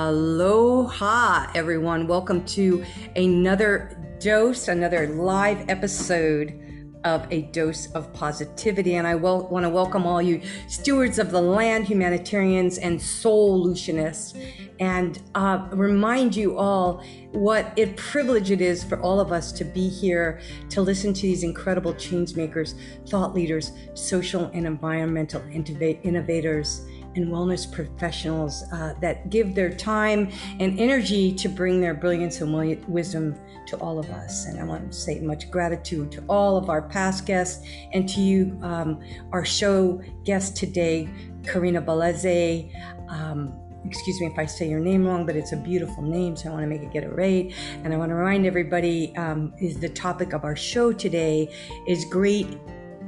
Aloha, everyone. Welcome to another dose, another live episode of A Dose of Positivity. And I wel- want to welcome all you stewards of the land, humanitarians, and solutionists, and uh, remind you all what a privilege it is for all of us to be here to listen to these incredible change makers, thought leaders, social and environmental innovators and wellness professionals uh, that give their time and energy to bring their brilliance and wisdom to all of us. And I want to say much gratitude to all of our past guests and to you, um, our show guest today, Corinna Bellizzi. Um, excuse me if I say your name wrong, but it's a beautiful name, so I want to make it get it right. And I want to remind everybody um, is the topic of our show today is great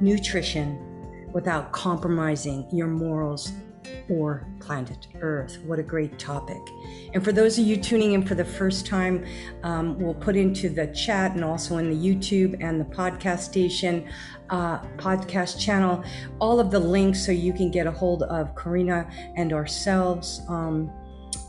nutrition without compromising your morals or planet Earth. What a great topic. And for those of you tuning in for the first time, um, we'll put into the chat and also in the YouTube and the podcast station, uh, podcast channel, all of the links so you can get a hold of Corinna and ourselves. Um,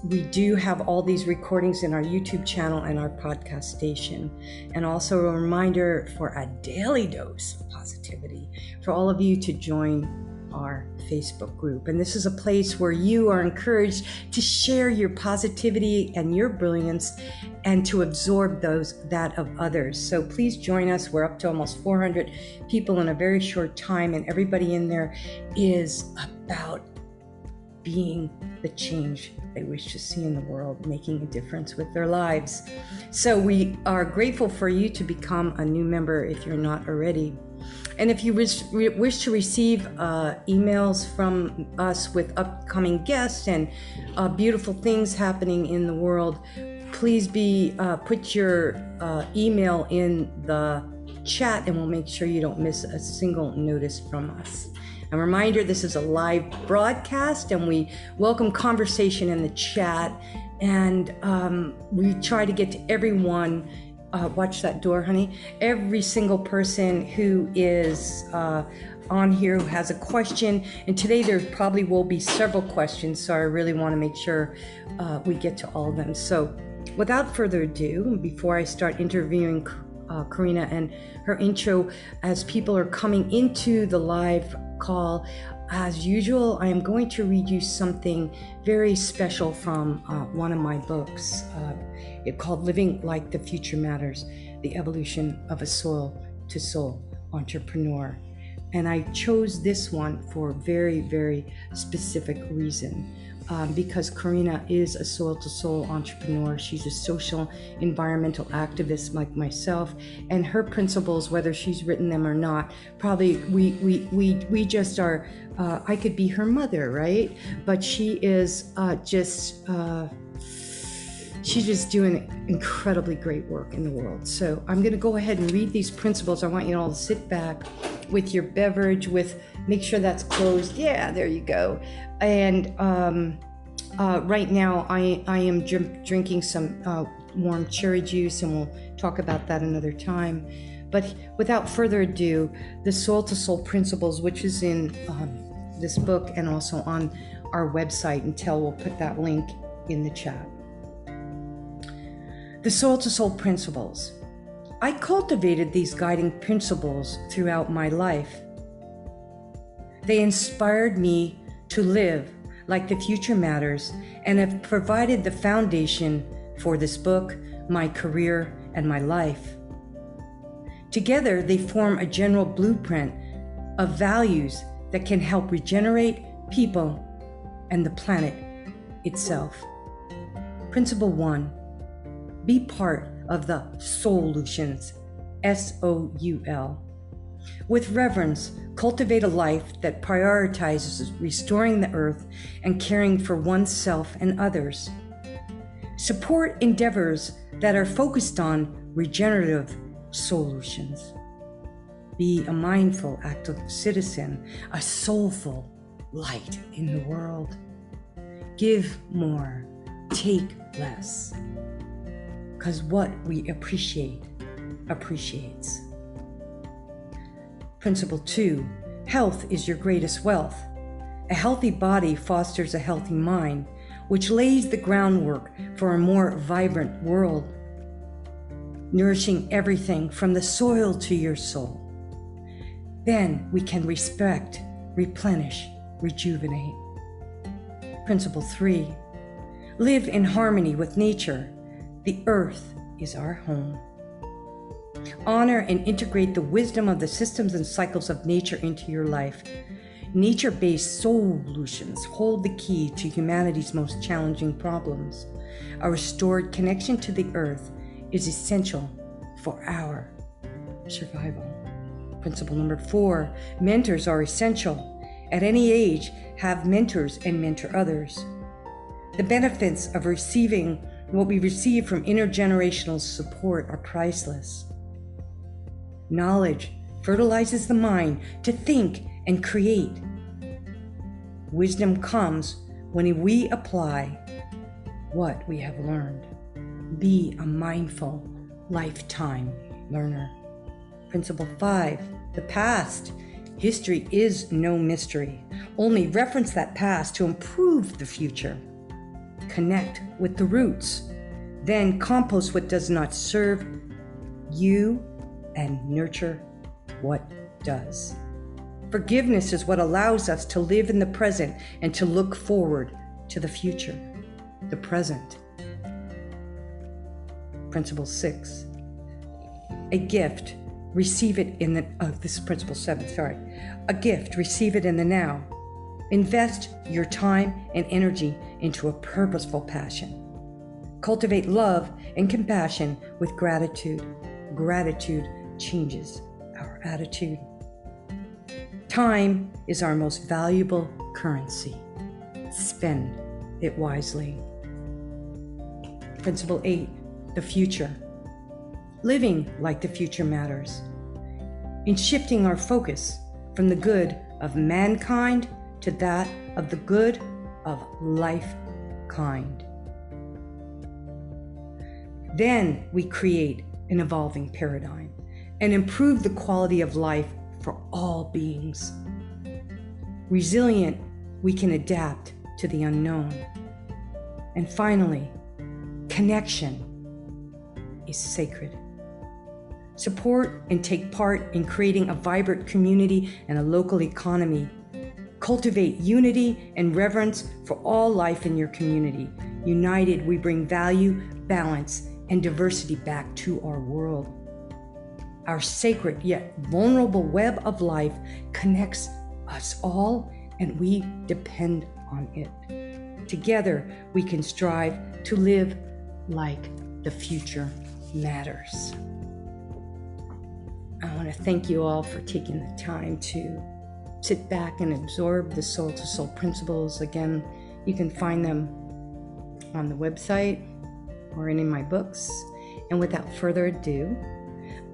we do have all these recordings in our YouTube channel and our podcast station. And also a reminder for a daily dose of positivity for all of you to join our Facebook group. And this is a place where you are encouraged to share your positivity and your brilliance and to absorb those that of others. So please join us. We're up to almost 400 people in a very short time and everybody in there is about being the change they wish to see in the world, making a difference with their lives. So we are grateful for you to become a new member if you're not already. And if you wish, wish to receive uh, emails from us with upcoming guests and uh, beautiful things happening in the world, please be uh, put your uh, email in the chat and we'll make sure you don't miss a single notice from us. A reminder this is a live broadcast and we welcome conversation in the chat and um, we try to get to everyone uh, watch that door, honey. Every single person who is uh, on here who has a question, and today there probably will be several questions, so I really want to make sure uh, we get to all of them. So, without further ado, before I start interviewing uh, Corinna and her intro, as people are coming into the live call, as usual, I am going to read you something very special from uh, one of my books. It called Living Like the Future Matters The Evolution of a Soul to Soul Entrepreneur. And I chose this one for a very, very specific reason um, because Corinna is a soul to soul entrepreneur. She's a social environmental activist like myself, and her principles, whether she's written them or not, probably we we we we just are. Uh, I could be her mother, right? But she is uh, just. Uh, she's just doing incredibly great work in the world. So I'm going to go ahead and read these principles. I want you all to sit back with your beverage, with make sure that's closed. Yeah, there you go. And um, uh, right now, I, I am dr- drinking some uh, warm cherry juice, and we'll talk about that another time. But without further ado, the Soul to Soul Principles, which is in um, this book and also on our website, until we'll put that link in the chat. The Soul to Soul Principles. I cultivated these guiding principles throughout my life. They inspired me to live like the future matters and have provided the foundation for this book, my career, and my life. Together, they form a general blueprint of values that can help regenerate people and the planet itself. Principle one be part of the solutions, S O U L. With reverence, cultivate a life that prioritizes restoring the earth and caring for oneself and others. Support endeavors that are focused on regenerative solutions. Be a mindful, active citizen, a soulful light in the world. Give more, take less. Because what we appreciate appreciates. Principle two health is your greatest wealth. A healthy body fosters a healthy mind, which lays the groundwork for a more vibrant world, nourishing everything from the soil to your soul. Then we can respect, replenish, rejuvenate. Principle three live in harmony with nature. The earth is our home. Honor and integrate the wisdom of the systems and cycles of nature into your life. Nature based solutions hold the key to humanity's most challenging problems. A restored connection to the earth is essential for our survival. Principle number four mentors are essential. At any age, have mentors and mentor others. The benefits of receiving what we receive from intergenerational support are priceless. Knowledge fertilizes the mind to think and create. Wisdom comes when we apply what we have learned. Be a mindful, lifetime learner. Principle 5 The past. History is no mystery. Only reference that past to improve the future. Connect with the roots. Then compost what does not serve you and nurture what does. Forgiveness is what allows us to live in the present and to look forward to the future, the present. Principle six a gift, receive it in the, oh, this is principle seven, sorry. A gift, receive it in the now. Invest your time and energy into a purposeful passion. Cultivate love and compassion with gratitude. Gratitude changes our attitude. Time is our most valuable currency. Spend it wisely. Principle 8 The future. Living like the future matters. In shifting our focus from the good of mankind to that of the good of life kind. Then we create an evolving paradigm and improve the quality of life for all beings. Resilient, we can adapt to the unknown. And finally, connection is sacred. Support and take part in creating a vibrant community and a local economy. Cultivate unity and reverence for all life in your community. United, we bring value, balance, and diversity back to our world. Our sacred yet vulnerable web of life connects us all, and we depend on it. Together, we can strive to live like the future matters. I want to thank you all for taking the time to sit back and absorb the soul to soul principles. Again, you can find them on the website or of my books. And without further ado,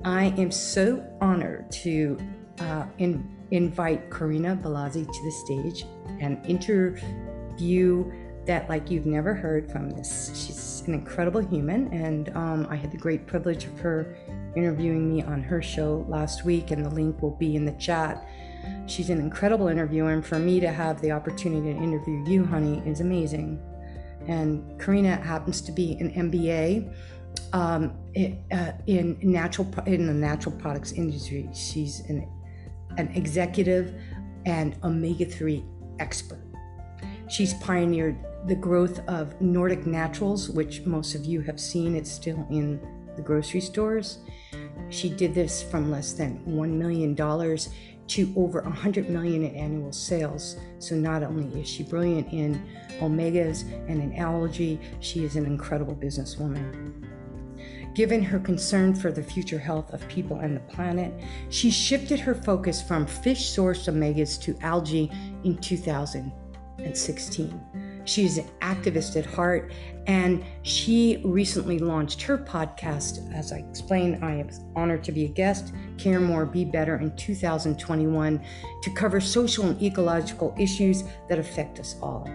I am so honored to uh, in, invite Corinna Bellizzi to the stage and interview that like you've never heard from this. She's an incredible human, and um, I had the great privilege of her interviewing me on her show last week, and the link will be in the chat. She's an incredible interviewer, and for me to have the opportunity to interview you, honey, is amazing. And Corinna happens to be an MBA um, uh, in natural in the natural products industry. She's an an executive and omega three expert. She's pioneered the growth of Nordic Naturals, which most of you have seen. It's still in the grocery stores. She did this from less than $1 million to over 100 million in annual sales. So not only is she brilliant in omegas and in allergy, she is an incredible businesswoman. Given her concern for the future health of people and the planet, she shifted her focus from fish sourced omegas to algae in 2016. She is an activist at heart, and she recently launched her podcast. As I explained, I am honored to be a guest, Care More, Be Better, in 2021 to cover social and ecological issues that affect us all.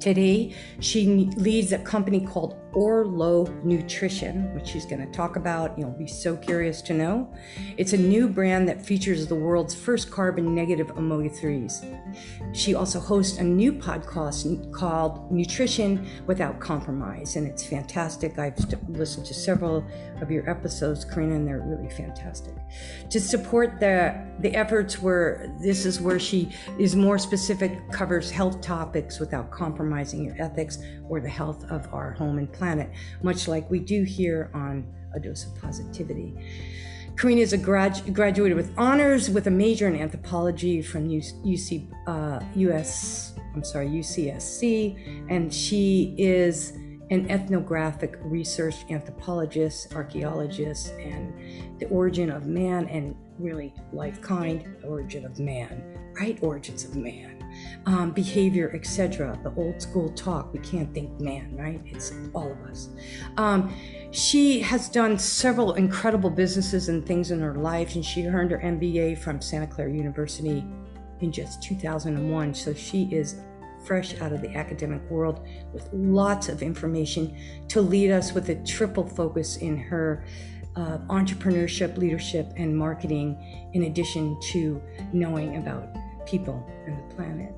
Today, she leads a company called Orlo Nutrition, which she's going to talk about. You'll be so curious to know. It's a new brand that features the world's first carbon negative omega 3s. She also hosts a new podcast called Nutrition Without Compromise, and it's fantastic. I've listened to several of your episodes, Corinna, and they're really fantastic. To support the, the efforts where this is where she is more specific, covers health topics without compromising your ethics or the health of our home and planet, much like we do here on A Dose of Positivity. Corinna is a grad, graduated with honors with a major in anthropology from UC, uh, US, I'm sorry, UCSC, and she is an ethnographic research anthropologist, archaeologist, and the origin of man and really life kind, origin of man, right? Origins of man um, behavior, etc. The old school talk. We can't think man, right? It's all of us. Um, she has done several incredible businesses and things in her life, and she earned her MBA from Santa Clara University in just 2001. So she is fresh out of the academic world with lots of information to lead us with a triple focus in her uh, entrepreneurship, leadership, and marketing, in addition to knowing about people and the planet.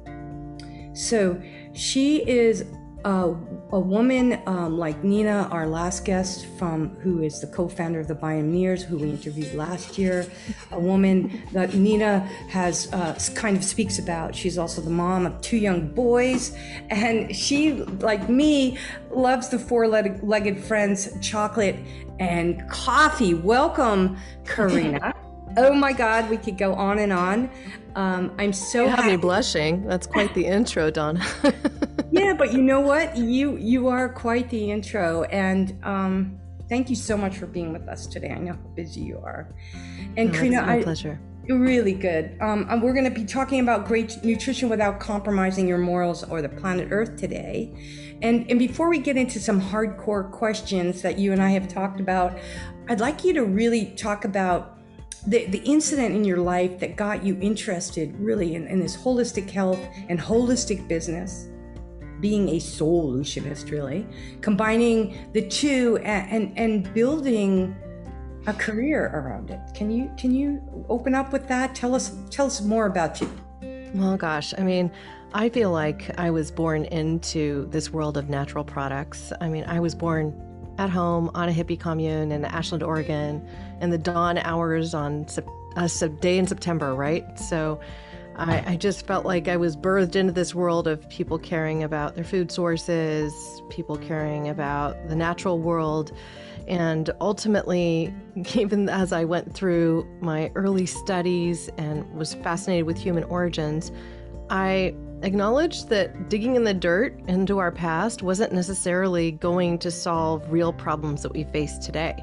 So she is a, a woman um, like Nina, our last guest from who is the co-founder of the Bioneers, who we interviewed last year. A woman that Nina has uh, kind of speaks about. She's also the mom of two young boys, and she, like me, loves the four-legged friends, chocolate and coffee. Welcome, Corinna. Oh my God, we could go on and on. Um, I'm so you have happy. me blushing. That's quite the intro, Donna. yeah, but you know what? You you are quite the intro, and um, thank you so much for being with us today. I know how busy you are, and no, Corinna, my I, pleasure. You're really good. Um, and we're going to be talking about great nutrition without compromising your morals or the planet Earth today. And, and before we get into some hardcore questions that you and I have talked about, I'd like you to really talk about the, the incident in your life that got you interested really in, in this holistic health and holistic business being a solutionist really combining the two and, and, and building a career around it. Can you can you open up with that? Tell us tell us more about you. Well gosh i mean i feel like i was born into this world of natural products. I mean i was born at home on a hippie commune in Ashland, Oregon, in the dawn hours on a uh, day in September, right? So I, I, just felt like I was birthed into this world of people caring about their food sources, people caring about the natural world. And ultimately, even as I went through my early studies and was fascinated with human origins, I acknowledged that digging in the dirt into our past wasn't necessarily going to solve real problems that we face today.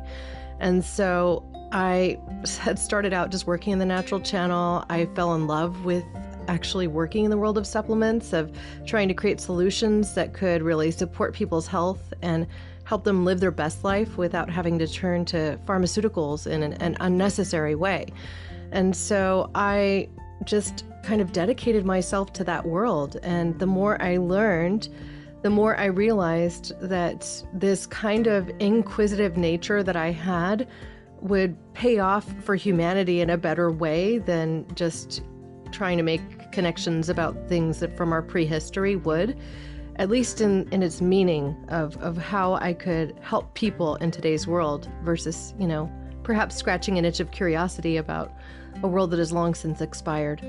And so I had started out just working in the natural channel. I fell in love with actually working in the world of supplements, of trying to create solutions that could really support people's health and help them live their best life without having to turn to pharmaceuticals in an, an unnecessary way. And so I just kind of dedicated myself to that world. And the more I learned, the more I realized that this kind of inquisitive nature that I had would pay off for humanity in a better way than just trying to make connections about things that from our prehistory would, at least in, in its meaning of, of how I could help people in today's world versus, you know, perhaps scratching an itch of curiosity about a world that has long since expired.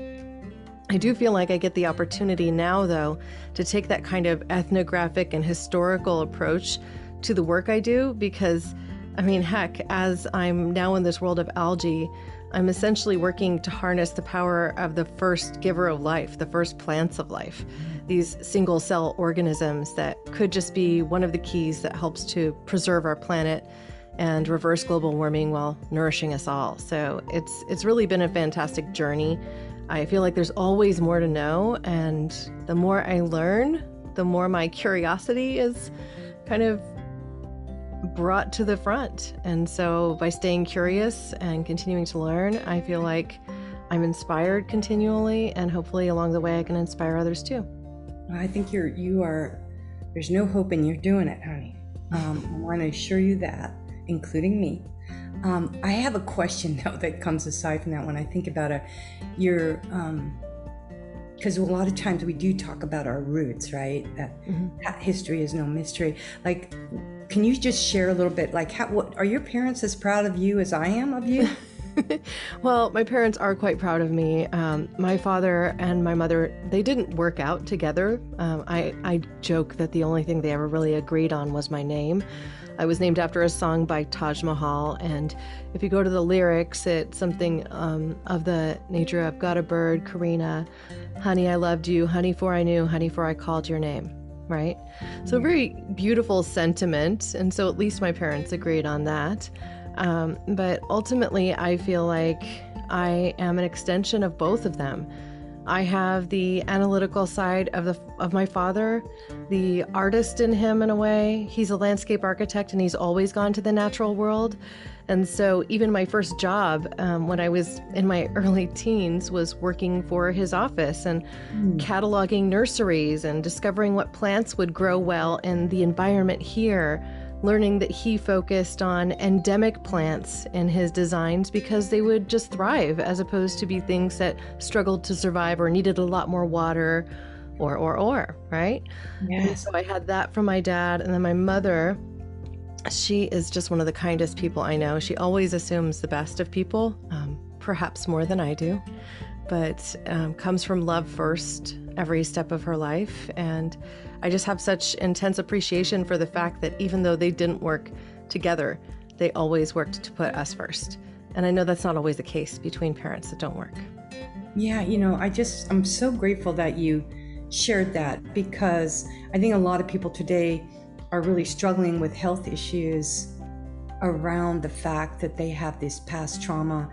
I do feel like I get the opportunity now, though, to take that kind of ethnographic and historical approach to the work I do because, I mean, heck, as I'm now in this world of algae, I'm essentially working to harness the power of the first giver of life, the first plants of life, these single cell organisms that could just be one of the keys that helps to preserve our planet and reverse global warming while nourishing us all. So it's it's really been a fantastic journey. I feel like there's always more to know and the more I learn, the more my curiosity is kind of brought to the front. And so by staying curious and continuing to learn, I feel like I'm inspired continually and hopefully along the way I can inspire others too. I think you're you are there's no hope in you're doing it, honey. Um, I want to assure you that, including me. Um, I have a question though that comes aside from that when I think about it. Your because um, a lot of times we do talk about our roots, right? That, mm-hmm. that history is no mystery. Like, can you just share a little bit? Like, how, what are your parents as proud of you as I am of you? well, my parents are quite proud of me. Um, my father and my mother, they didn't work out together. Um, I, I joke that the only thing they ever really agreed on was my name. I was named after a song by Taj Mahal, and if you go to the lyrics, it's something um, of the nature of Got a bird, Corinna, honey, I loved you, honey, for I knew, honey, for I called your name, right? So, very beautiful sentiment, and so at least my parents agreed on that. Um, but ultimately, I feel like I am an extension of both of them. I have the analytical side of the of my father, the artist in him in a way. He's a landscape architect and he's always gone to the natural world. And so even my first job um, when I was in my early teens was working for his office and mm. cataloging nurseries and discovering what plants would grow well in the environment here learning that he focused on endemic plants in his designs because they would just thrive as opposed to be things that struggled to survive or needed a lot more water or or or right? Yeah so i had that from my dad and then my mother she is just one of the kindest people i know. She always assumes the best of people um, perhaps more than i do but um, comes from love first every step of her life and I just have such intense appreciation for the fact that even though they didn't work together, they always worked to put us first. And I know that's not always the case between parents that don't work. Yeah, you know, I just, I'm so grateful that you shared that because I think a lot of people today are really struggling with health issues around the fact that they have this past trauma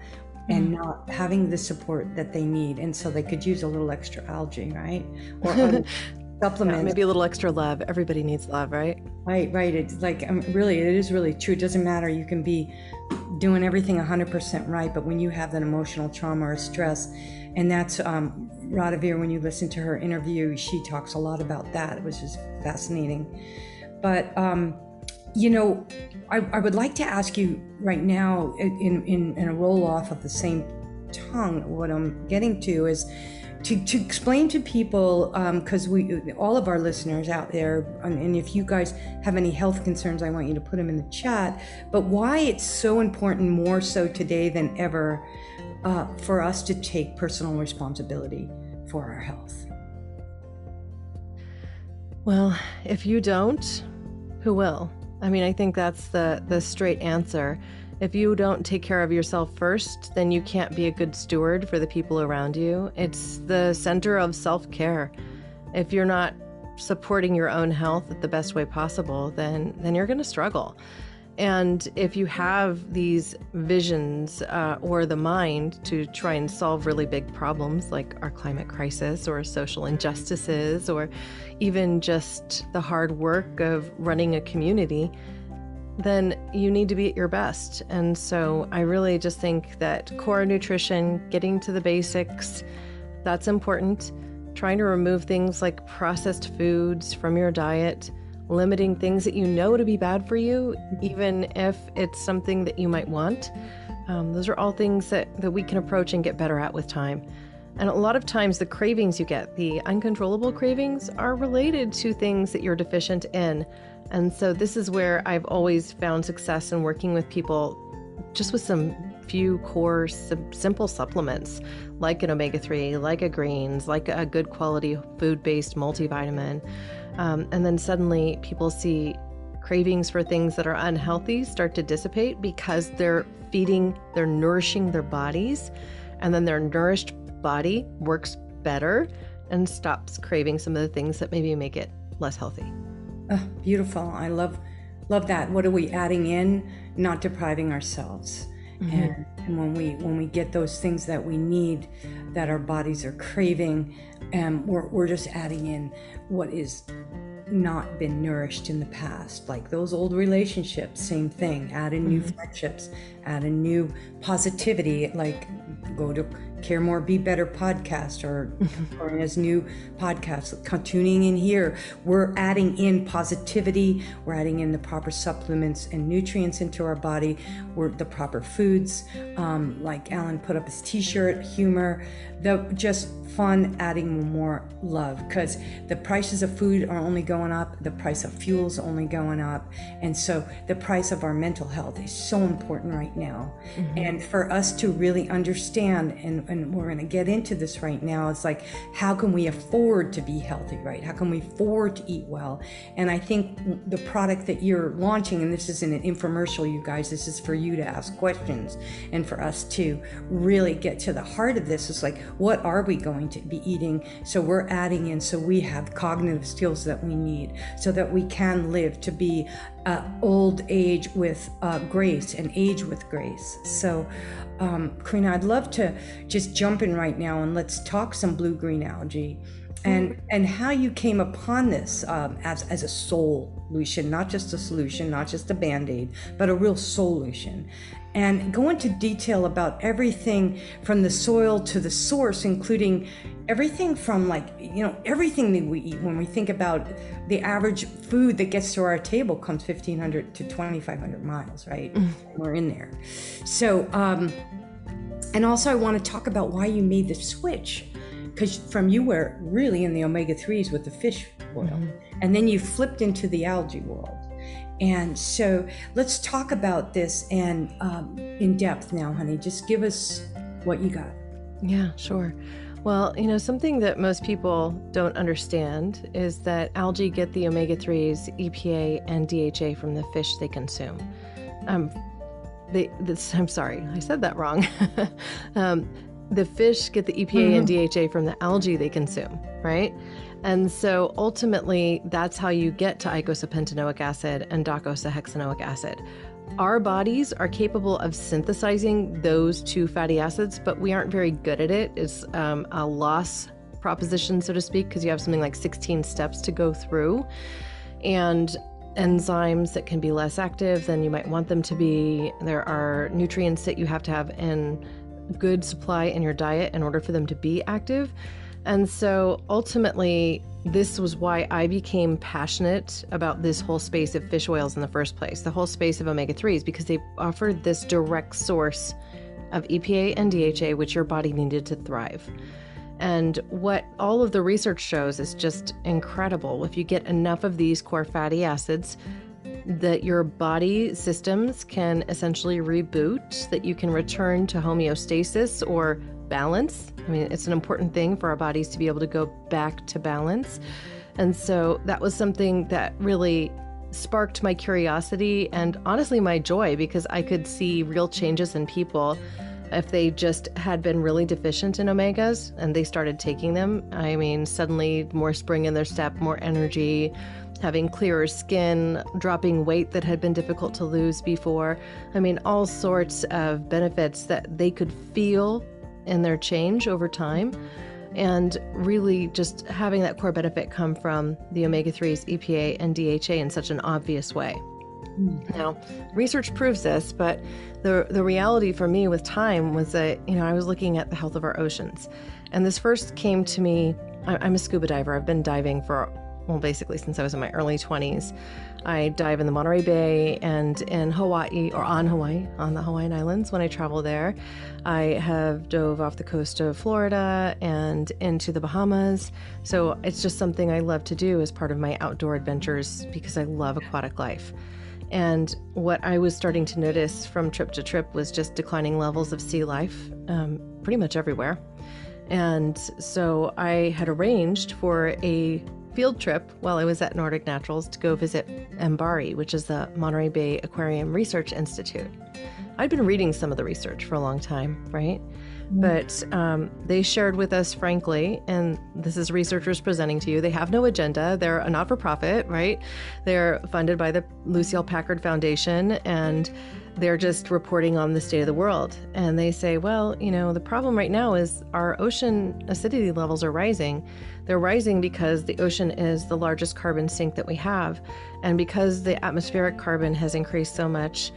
and mm-hmm. not having the support that they need and so they could use a little extra algae right or supplement. Yeah, maybe a little extra love. Everybody needs love, right? Right, right. It's like um, really, it is really true. It doesn't matter. You can be doing everything 100% right, but when you have that emotional trauma or stress, and that's um, Radhavir, when you listen to her interview, she talks a lot about that, which is fascinating. But, um, you know, I, I, would like to ask you right now, in, in, in a roll off of the same tongue, what I'm getting to is to, to explain to people because um, we all of our listeners out there and if you guys have any health concerns i want you to put them in the chat. But why it's so important more so today than ever uh, for us to take personal responsibility for our health? Well if you don't who will i mean i think that's the the straight answer if you don't take care of yourself first, then you can't be a good steward for the people around you. It's the center of self care. If you're not supporting your own health the best way possible, then then you're going to struggle. And if you have these visions uh, or the mind to try and solve really big problems like our climate crisis or social injustices or even just the hard work of running a community, then you need to be at your best. And so I really just think that core nutrition, getting to the basics, that's important. Trying to remove things like processed foods from your diet, limiting things that you know to be bad for you, even if it's something that you might want. Um, those are all things that, that we can approach and get better at with time. And a lot of times, the cravings you get, the uncontrollable cravings, are related to things that you're deficient in. And so this is where I've always found success in working with people just with some few core sim- simple supplements like an omega 3, like a greens, like a good quality food based multivitamin. Um, and then suddenly people see cravings for things that are unhealthy start to dissipate because they're feeding, they're nourishing their bodies. And then their nourished body works better and stops craving some of the things that maybe make it less healthy. Oh, beautiful. I love love that. What are we adding in? Not depriving ourselves. Mm-hmm. And, and when we when we get those things that we need, that our bodies are craving, um, we're, we're just adding in what is not been nourished in the past like those old relationships same thing add in new mm-hmm. friendships add in new positivity like go to Care More, Be Better podcast or Corinna's new podcast. Tuning in here, we're adding in positivity, we're adding in the proper supplements and nutrients into our body, we're the proper foods, um, like Alan put up his t shirt, humor, the just fun, adding more love because the prices of food are only going up, the price of fuel is only going up. And so the price of our mental health is so important right now. Mm-hmm. And for us to really understand, and, and we're going to get into this right now, it's like, how can we afford to be healthy, right? How can we afford to eat well? And I think the product that you're launching, and this isn't an infomercial, you guys, this is for you to ask questions and for us to really get to the heart of this is like, what are we going to be eating? So we're adding in so we have cognitive skills that we need so that we can live to be uh, old age with uh, grace and age with grace. So, um, Corinna, I'd love to just jump in right now and let's talk some blue green algae and mm-hmm. and how you came upon this um, as as a solution, not just a solution, not just a band aid, but a real solution and go into detail about everything from the soil to the source, including everything from like, you know, everything that we eat. When we think about the average food that gets to our table comes 1500 to 2500 miles, right? Mm. We're in there. So, um, and also I want to talk about why you made the switch because from you were really in the omega 3s with the fish oil, mm-hmm. and then you flipped into the algae world. And so let's talk about this and um, in depth now, honey. Just give us what you got. Yeah, sure. Well, you know, something that most people don't understand is that algae get the omega 3s, EPA, and DHA from the fish they consume. Um, they, this, I'm sorry, I said that wrong. um, the fish get the EPA mm-hmm. and DHA from the algae they consume, right? And so ultimately, that's how you get to eicosapentaenoic acid and docosahexaenoic acid. Our bodies are capable of synthesizing those two fatty acids, but we aren't very good at it. It's um, a loss proposition, so to speak, because you have something like 16 steps to go through. And enzymes that can be less active than you might want them to be. There are nutrients that you have to have in good supply in your diet in order for them to be active. And so ultimately, this was why I became passionate about this whole space of fish oils in the first place, the whole space of omega 3s, because they offered this direct source of EPA and DHA, which your body needed to thrive. And what all of the research shows is just incredible. If you get enough of these core fatty acids, that your body systems can essentially reboot, that you can return to homeostasis or balance. I mean, it's an important thing for our bodies to be able to go back to balance. And so that was something that really sparked my curiosity and honestly my joy because I could see real changes in people if they just had been really deficient in omegas and they started taking them. I mean, suddenly more spring in their step, more energy, having clearer skin, dropping weight that had been difficult to lose before. I mean, all sorts of benefits that they could feel in their change over time. And really, just having that core benefit come from the omega 3s, EPA, and DHA in such an obvious way. Mm. Now, research proves this, but the, the reality for me with time was that, you know, I was looking at the health of our oceans. And this first came to me, I'm a scuba diver. I've been diving for, well, basically since I was in my early 20s. I dive in the Monterey Bay and in Hawaii or on Hawaii, on the Hawaiian Islands when I travel there. I have dove off the coast of Florida and into the Bahamas. So it's just something I love to do as part of my outdoor adventures because I love aquatic life. And what I was starting to notice from trip to trip was just declining levels of sea life um, pretty much everywhere. And so I had arranged for a field trip while I was at Nordic Naturals to go visit MBARI, which is the Monterey Bay Aquarium Research Institute. I'd been reading some of the research for a long time, right? Mm-hmm. But um, they shared with us frankly, and this is researchers presenting to you. They have no agenda. They're a not for profit, right? They're funded by the Lucile Packard Foundation, and they're just reporting on the state of the world. And they say, well, you know, the problem right now is our ocean acidity levels are rising. They're rising because the ocean is the largest carbon sink that we have. And because the atmospheric carbon has increased so much,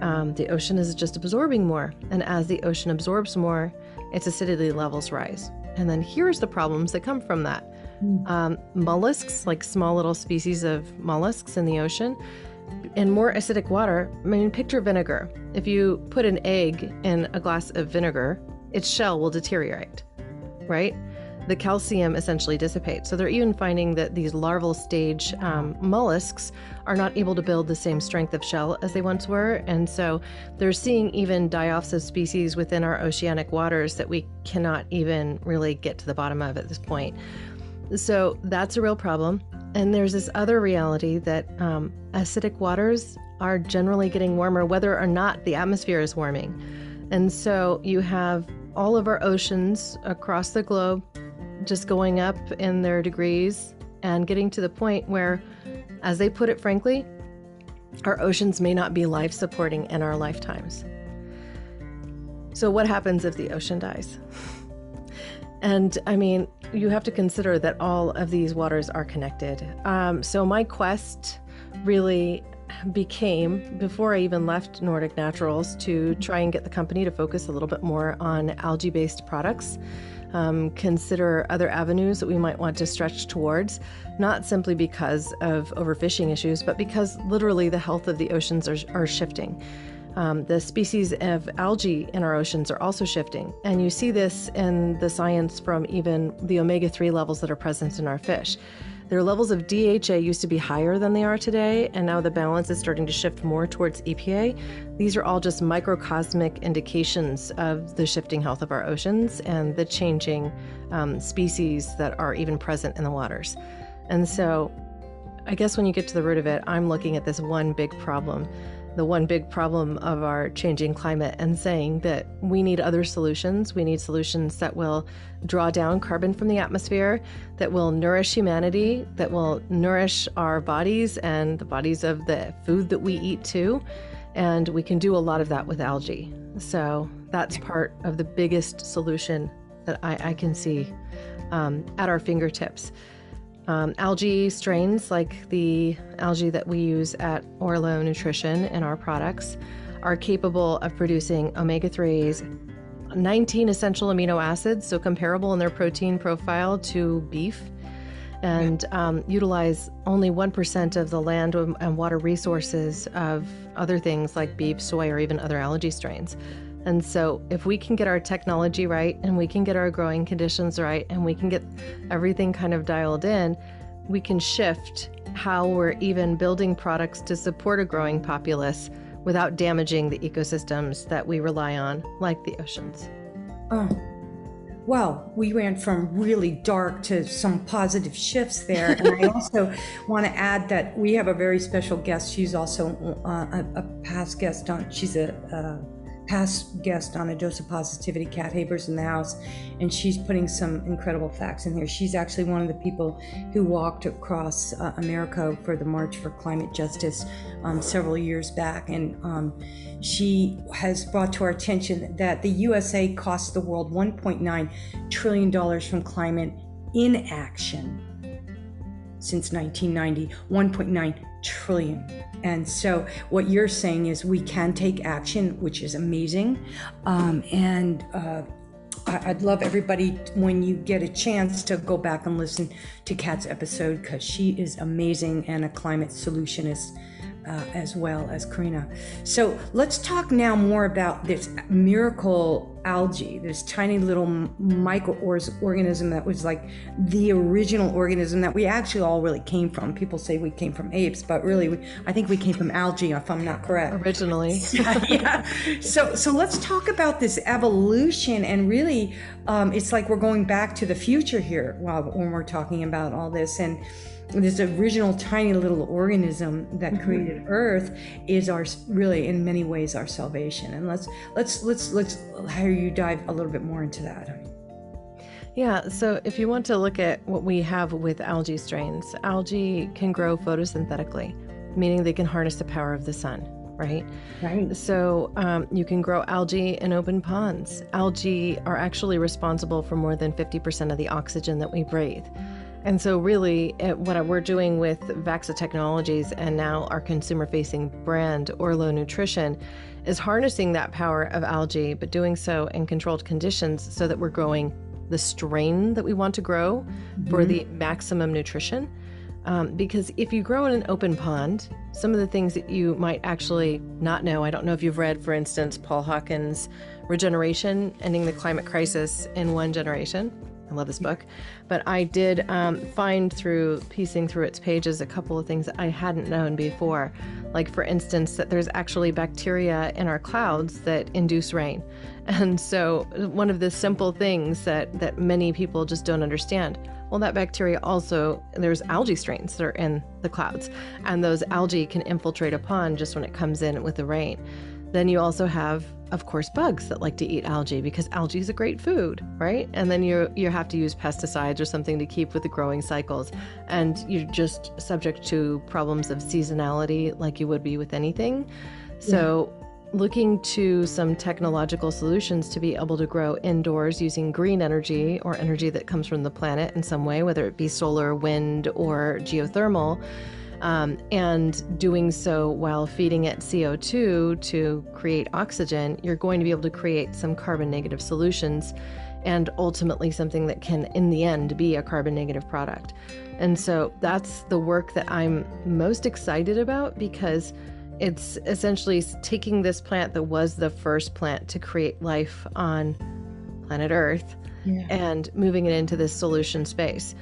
um, the ocean is just absorbing more. And as the ocean absorbs more, its acidity levels rise. And then here's the problems that come from that. Mm. Um, mollusks, like small little species of mollusks in the ocean, in more acidic water, I mean, picture vinegar. If you put an egg in a glass of vinegar, its shell will deteriorate, right? The calcium essentially dissipates. So they're even finding that these larval stage um, mollusks are not able to build the same strength of shell as they once were. And so they're seeing even die offs of species within our oceanic waters that we cannot even really get to the bottom of at this point. So that's a real problem. And there's this other reality that um, acidic waters are generally getting warmer, whether or not the atmosphere is warming. And so you have all of our oceans across the globe just going up in their degrees and getting to the point where, as they put it frankly, our oceans may not be life supporting in our lifetimes. So, what happens if the ocean dies? And I mean, you have to consider that all of these waters are connected. Um, so my quest really became before I even left Nordic Naturals to try and get the company to focus a little bit more on algae based products. Um, consider other avenues that we might want to stretch towards, not simply because of overfishing issues, but because literally the health of the oceans are, are shifting. Um, the species of algae in our oceans are also shifting. And you see this in the science from even the omega 3 levels that are present in our fish. Their levels of DHA used to be higher than they are today, and now the balance is starting to shift more towards EPA. These are all just microcosmic indications of the shifting health of our oceans and the changing um, species that are even present in the waters. And so, I guess when you get to the root of it, I'm looking at this one big problem the one big problem of our changing climate and saying that we need other solutions. We need solutions that will draw down carbon from the atmosphere, that will nourish humanity, that will nourish our bodies and the bodies of the food that we eat too. And we can do a lot of that with algae. So that's part of the biggest solution that I, I can see um, at our fingertips. Um, algae strains, like the algae that we use at Orlo Nutrition in our products, are capable of producing omega 3s, 19 essential amino acids, so comparable in their protein profile to beef, and um, utilize only 1% of the land and water resources of other things like beef, soy, or even other algae strains. And so, if we can get our technology right and we can get our growing conditions right and we can get everything kind of dialed in, we can shift how we're even building products to support a growing populace without damaging the ecosystems that we rely on, like the oceans. Oh, well, we went from really dark to some positive shifts there. And I also want to add that we have a very special guest. She's also uh, a, a, past guest on, she's a, a past guest on a dose of positivity kat haber's in the house and she's putting some incredible facts in here. She's actually one of the people who walked across uh, america for the march for climate justice um, several years back. And um, she has brought to our attention that the usa costs the world 1.9 trillion dollars from climate inaction since 1990 1.9 trillion. And so, what you're saying is we can take action, which is amazing. Um, and uh, I'd love everybody when you get a chance to go back and listen to Kat's episode because she is amazing and a climate solutionist uh, as well as Corinna. So let's talk now more about this miracle algae, this tiny little microorganism that was like the original organism that we actually all really came from. People say we came from apes, but really, we, I think we came from algae, if I'm not correct. Originally. yeah. So, so let's talk about this evolution, and really, um, it's like we're going back to the future here while when we're talking about all this, and this original tiny little organism that mm-hmm. created earth is our really in many ways our salvation and let's let's let's let's how you dive a little bit more into that yeah, so if you want to look at what we have with algae strains, algae can grow photosynthetically, meaning they can harness the power of the sun, right? Right. So um, you can grow algae in open ponds. Algae are actually responsible for more than 50% of the oxygen that we breathe. And so, really, what we're doing with Vaxa Technologies and now our consumer facing brand, Orlo Nutrition, is harnessing that power of algae, but doing so in controlled conditions so that we're growing the strain that we want to grow mm-hmm. for the maximum nutrition. Um, because if you grow in an open pond, some of the things that you might actually not know, I don't know if you've read, for instance, Paul Hawken's Regeneration Ending the Climate Crisis in One Generation. I love this book. But I did um, find through piecing through its pages a couple of things that I hadn't known before. Like, for instance, that there's actually bacteria in our clouds that induce rain. And so, one of the simple things that, that many people just don't understand well, that bacteria also, there's algae strains that are in the clouds, and those algae can infiltrate a pond just when it comes in with the rain. Then you also have, of course, bugs that like to eat algae because algae is a great food, right? And then you you have to use pesticides or something to keep with the growing cycles, and you're just subject to problems of seasonality like you would be with anything. So. Yeah looking to some technological solutions to be able to grow indoors using green energy or energy that comes from the planet in some way, whether it be solar, wind, or geothermal, um, and doing so while feeding it CO2 to create oxygen, you're going to be able to create some carbon negative solutions and ultimately something that can, in the end, be a carbon negative product. And so that's the work that I'm most excited about because it's essentially taking this plant that was the first plant to create life on planet Earth yeah. and moving it into this solution space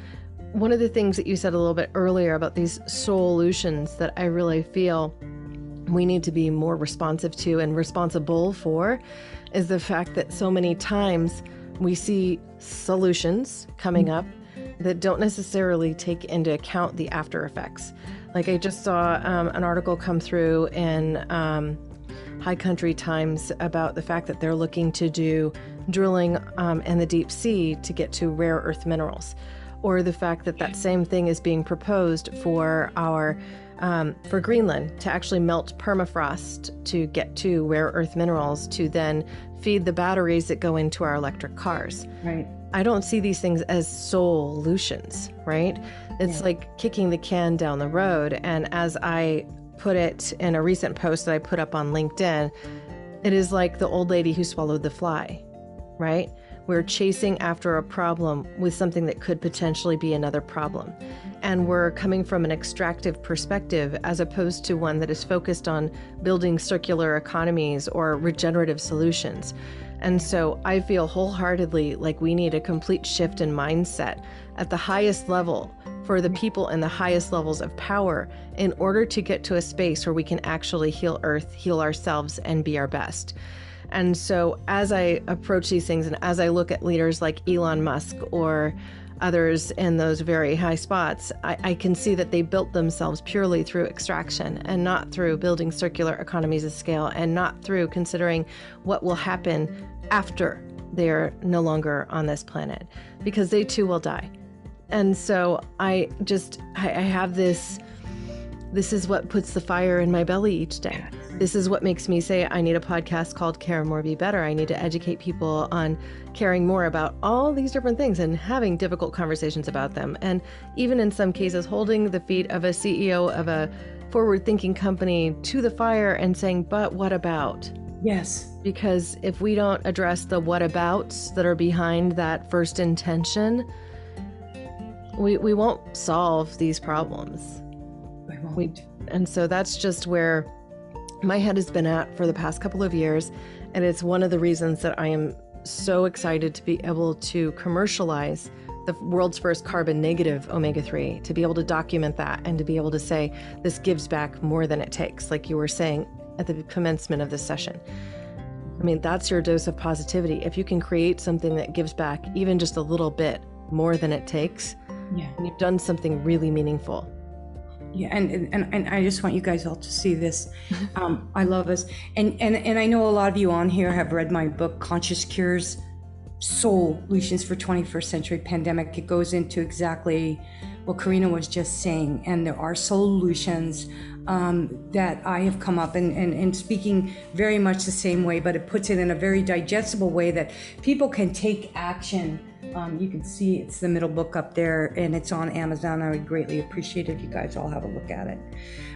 one of the things that you said a little bit earlier about these solutions that I really feel we need to be more responsive to and responsible for is the fact that so many times we see solutions coming up that don't necessarily take into account the after effects. Like I just saw um, an article come through in um, High Country Times about the fact that they're looking to do drilling um, in the deep sea to get to rare earth minerals or the fact that that same thing is being proposed for our um, for Greenland to actually melt permafrost to get to rare earth minerals to then feed the batteries that go into our electric cars. Right. I don't see these things as solutions, right? It's yeah. like kicking the can down the road. And as I put it in a recent post that I put up on LinkedIn, it is like the old lady who swallowed the fly, right? We're chasing after a problem with something that could potentially be another problem. And we're coming from an extractive perspective as opposed to one that is focused on building circular economies or regenerative solutions. And so I feel wholeheartedly like we need a complete shift in mindset at the highest level for the people in the highest levels of power in order to get to a space where we can actually heal Earth, heal ourselves, and be our best. And so, as I approach these things and as I look at leaders like Elon Musk or others in those very high spots, I, I, can see that they built themselves purely through extraction and not through building circular economies of scale and not through considering what will happen after they're no longer on this planet because they too will die. And so I just, I, I have this, this is what puts the fire in my belly each day. This is what makes me say I need a podcast called Care More Be Better. I need to educate people on caring more about all these different things and having difficult conversations about them. And even in some cases, holding the feet of a CEO of a forward thinking company to the fire and saying, but what about? Yes. Because if we don't address the what abouts that are behind that first intention, we, we won't solve these problems. We, and so that's just where my head has been at for the past couple of years. And it's one of the reasons that I am so excited to be able to commercialize the world's first carbon negative omega 3, to be able to document that and to be able to say this gives back more than it takes, like you were saying at the commencement of this session. I mean, that's your dose of positivity. If you can create something that gives back even just a little bit more than it takes, yeah. you've done something really meaningful. Yeah, and, and and I just want you guys all to see this. Um, I love this, and and and I know a lot of you on here have read my book, Conscious Cures, Solutions for 21st Century Pandemic. It goes into exactly what Corinna was just saying, and there are solutions um, that I have come up and, and and speaking very much the same way, but it puts it in a very digestible way that people can take action Um, you can see it's the middle book up there and it's on Amazon. I would greatly appreciate if you guys all have a look at it.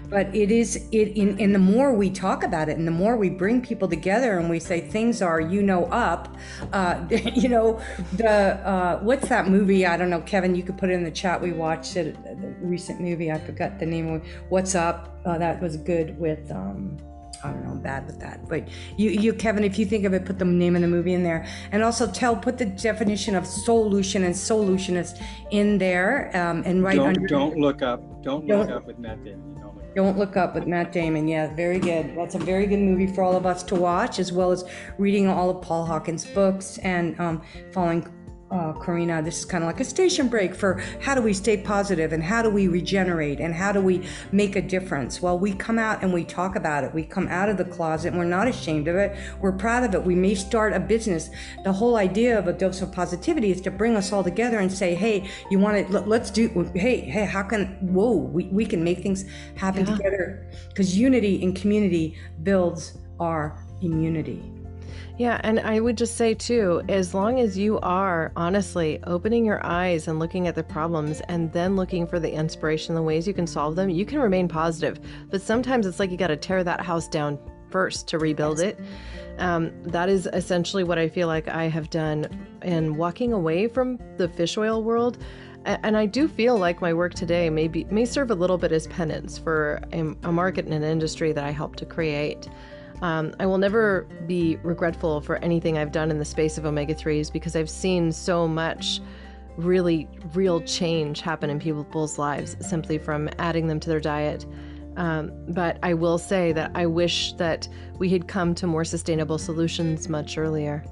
But it is it in and the more we talk about it and the more we bring people together and we say things are you know up, uh, you know the uh, what's that movie? I don't know, Kevin. You could put it in the chat. We watched it, the recent movie. I forgot the name. of What's up? Uh, that was good with. Um, I don't know, I'm bad with that. But you, you, Kevin, if you think of it, put the name of the movie in there, and also tell, put the definition of solution and solutionist in there, um, and write. Don't under, don't look up. Don't, don't look up with Matt Damon. Don't look, don't look up with Matt Damon. Yeah, very good. That's a very good movie for all of us to watch, as well as reading all of Paul Hawken's books and um, following uh, Corinna, this is kind of like a station break for how do we stay positive and how do we regenerate and how do we make a difference? Well, we come out and we talk about it. We come out of the closet and we're not ashamed of it. We're proud of it. We may start a business. The whole idea of a dose of positivity is to bring us all together and say, hey, you want to, let's do, hey, hey, how can, whoa, we, we can make things happen yeah. together because unity and community builds our immunity. Yeah, and I would just say too, as long as you are honestly opening your eyes and looking at the problems and then looking for the inspiration, the ways you can solve them, you can remain positive. But sometimes it's like you got to tear that house down first to rebuild it. Um, that is essentially what I feel like I have done in walking away from the fish oil world. And I do feel like my work today may be may serve a little bit as penance for a, a market and an industry that I helped to create. Um, I will never be regretful for anything I've done in the space of omega 3s because I've seen so much really real change happen in people's lives simply from adding them to their diet. Um, but I will say that I wish that we had come to more sustainable solutions much earlier.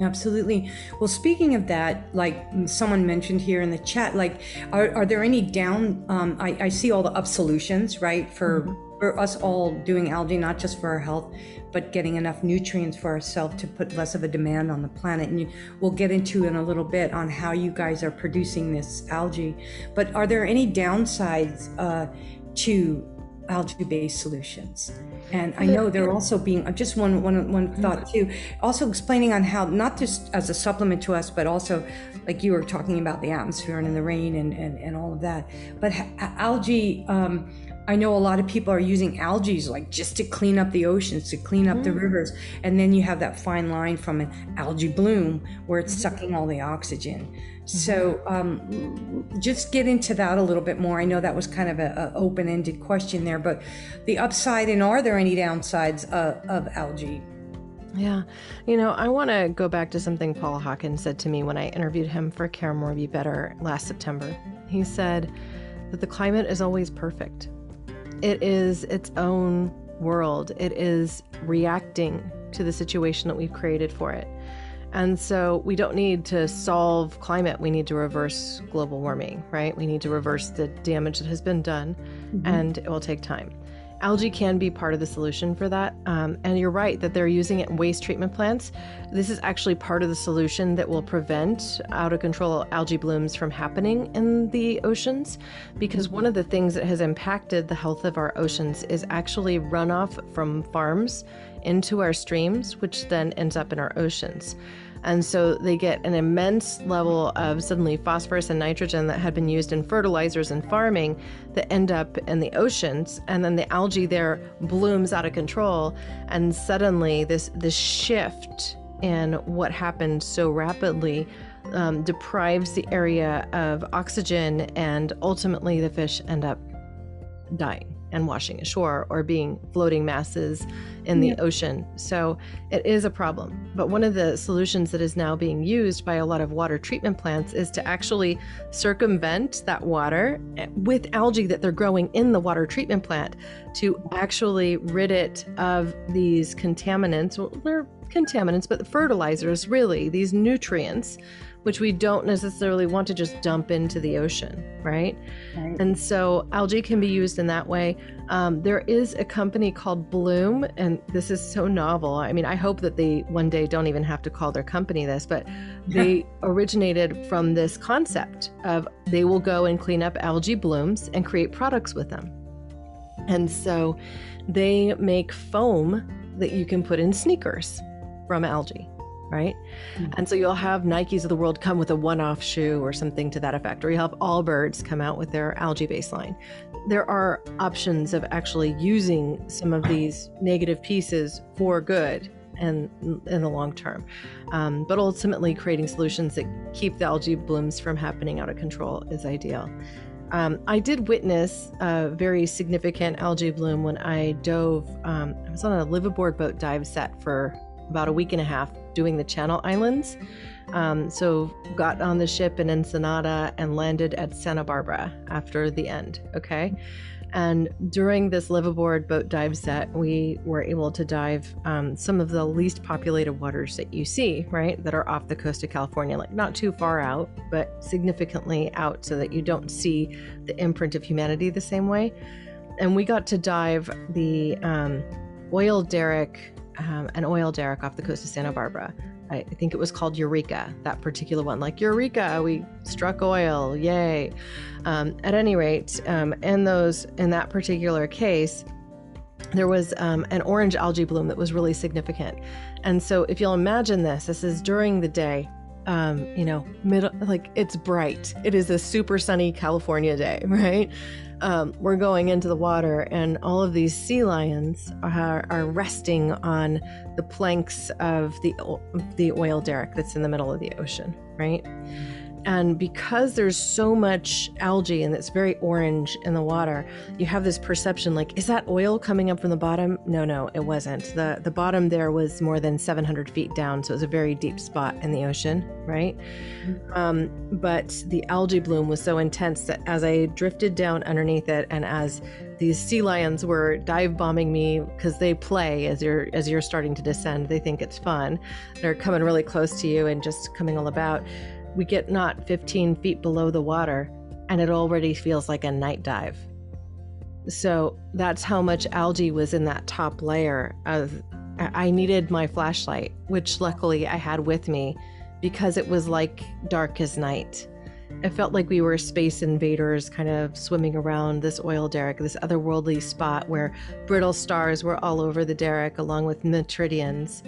Absolutely. Well, speaking of that, like someone mentioned here in the chat, like, are, are there any down? Um, I, I see all the up solutions, right, for mm-hmm for us all doing algae, not just for our health, but getting enough nutrients for ourselves to put less of a demand on the planet. And we'll get into in a little bit on how you guys are producing this algae. But are there any downsides uh, to algae-based solutions? And I know they're also being uh, just one one one thought too. Also explaining on how not just as a supplement to us, but also like you were talking about the atmosphere and the rain and and, and all of that. But algae. Um, I know a lot of people are using algae like just to clean up the oceans, to clean up mm. the rivers. And then you have that fine line from an algae bloom where it's mm-hmm. sucking all the oxygen. Mm-hmm. So um, just get into that a little bit more. I know that was kind of an open-ended question there, but the upside and are there any downsides uh, of algae? Yeah. You know, I want to go back to something Paul Hawken said to me when I interviewed him for Care More Be Better last September. He said that the climate is always perfect it is its own world. It is reacting to the situation that we've created for it. And so we don't need to solve climate. We need to reverse global warming, right? We need to reverse the damage that has been done, mm-hmm. and it will take time algae can be part of the solution for that. Um, and you're right that they're using it in waste treatment plants. This is actually part of the solution that will prevent out of control algae blooms from happening in the oceans. Because one of the things that has impacted the health of our oceans is actually runoff from farms into our streams, which then ends up in our oceans. And so they get an immense level of suddenly phosphorus and nitrogen that had been used in fertilizers and farming that end up in the oceans. And then the algae there blooms out of control. And suddenly, this, this shift in what happened so rapidly um, deprives the area of oxygen, and ultimately, the fish end up dying and washing ashore or being floating masses in the yeah. ocean. So it is a problem. But one of the solutions that is now being used by a lot of water treatment plants is to actually circumvent that water eh, with algae that they're growing in the water treatment plant to actually rid it of these contaminants. Well, they're contaminants, but the fertilizers, really, these nutrients which we don't necessarily want to just dump into the ocean, right? right. And so algae can be used in that way. Um, there is a company called Bloom, and this is so novel. I mean, I hope that they one day don't even have to call their company this, but they originated from this concept of they will go and clean up algae blooms and create products with them. And so they make foam that you can put in sneakers from algae. Right? Mm-hmm. And so you'll have Nikes of the world come with a one off shoe or something to that effect, or you'll have Allbirds come out with their algae baseline. There are options of actually using some of these negative pieces for good and in the long term. Um, but ultimately, creating solutions that keep the algae blooms from happening out of control is ideal. Um, I did witness a very significant algae bloom when I dove. Um, I was on a liveaboard boat dive set for about a week and a half doing the Channel Islands. Um, so got on the ship in Ensenada and landed at Santa Barbara after the end. Okay. And during this liveaboard boat dive set, we were able to dive um, some of the least populated waters that you see, right? That are off the coast of California, like not too far out, but significantly out so that you don't see the imprint of humanity the same way. And we got to dive the um, oil derrick, um, an oil derrick off the coast of Santa Barbara. I think it was called Eureka, that particular one. Like, Eureka, we struck oil, yay. Um, at any rate, um, in those, in that particular case, there was um, an orange algae bloom that was really significant. And so, if you'll imagine this, this is during the day, um, you know, middle, like it's bright. It is a super sunny California day, right? Um, we're going into the water, and all of these sea lions are, are resting on the planks of the the oil derrick that's in the middle of the ocean, right? And because there's so much algae and it's very orange in the water, you have this perception like, is that oil coming up from the bottom? No, no, it wasn't. The, the bottom there was more than 700 feet down, so it was a very deep spot in the ocean, right? Mm-hmm. Um, but the algae bloom was so intense that as I drifted down underneath it and as these sea lions were dive bombing me because they play as you're as you're starting to descend they think it's fun they're coming really close to you and just coming all about we get not 15 feet below the water and it already feels like a night dive. So that's how much algae was in that top layer of I needed my flashlight, which luckily I had with me because it was like dark as night. It felt like we were space invaders kind of swimming around this oil derrick, this otherworldly spot where brittle stars were all over the derrick along with Metridiums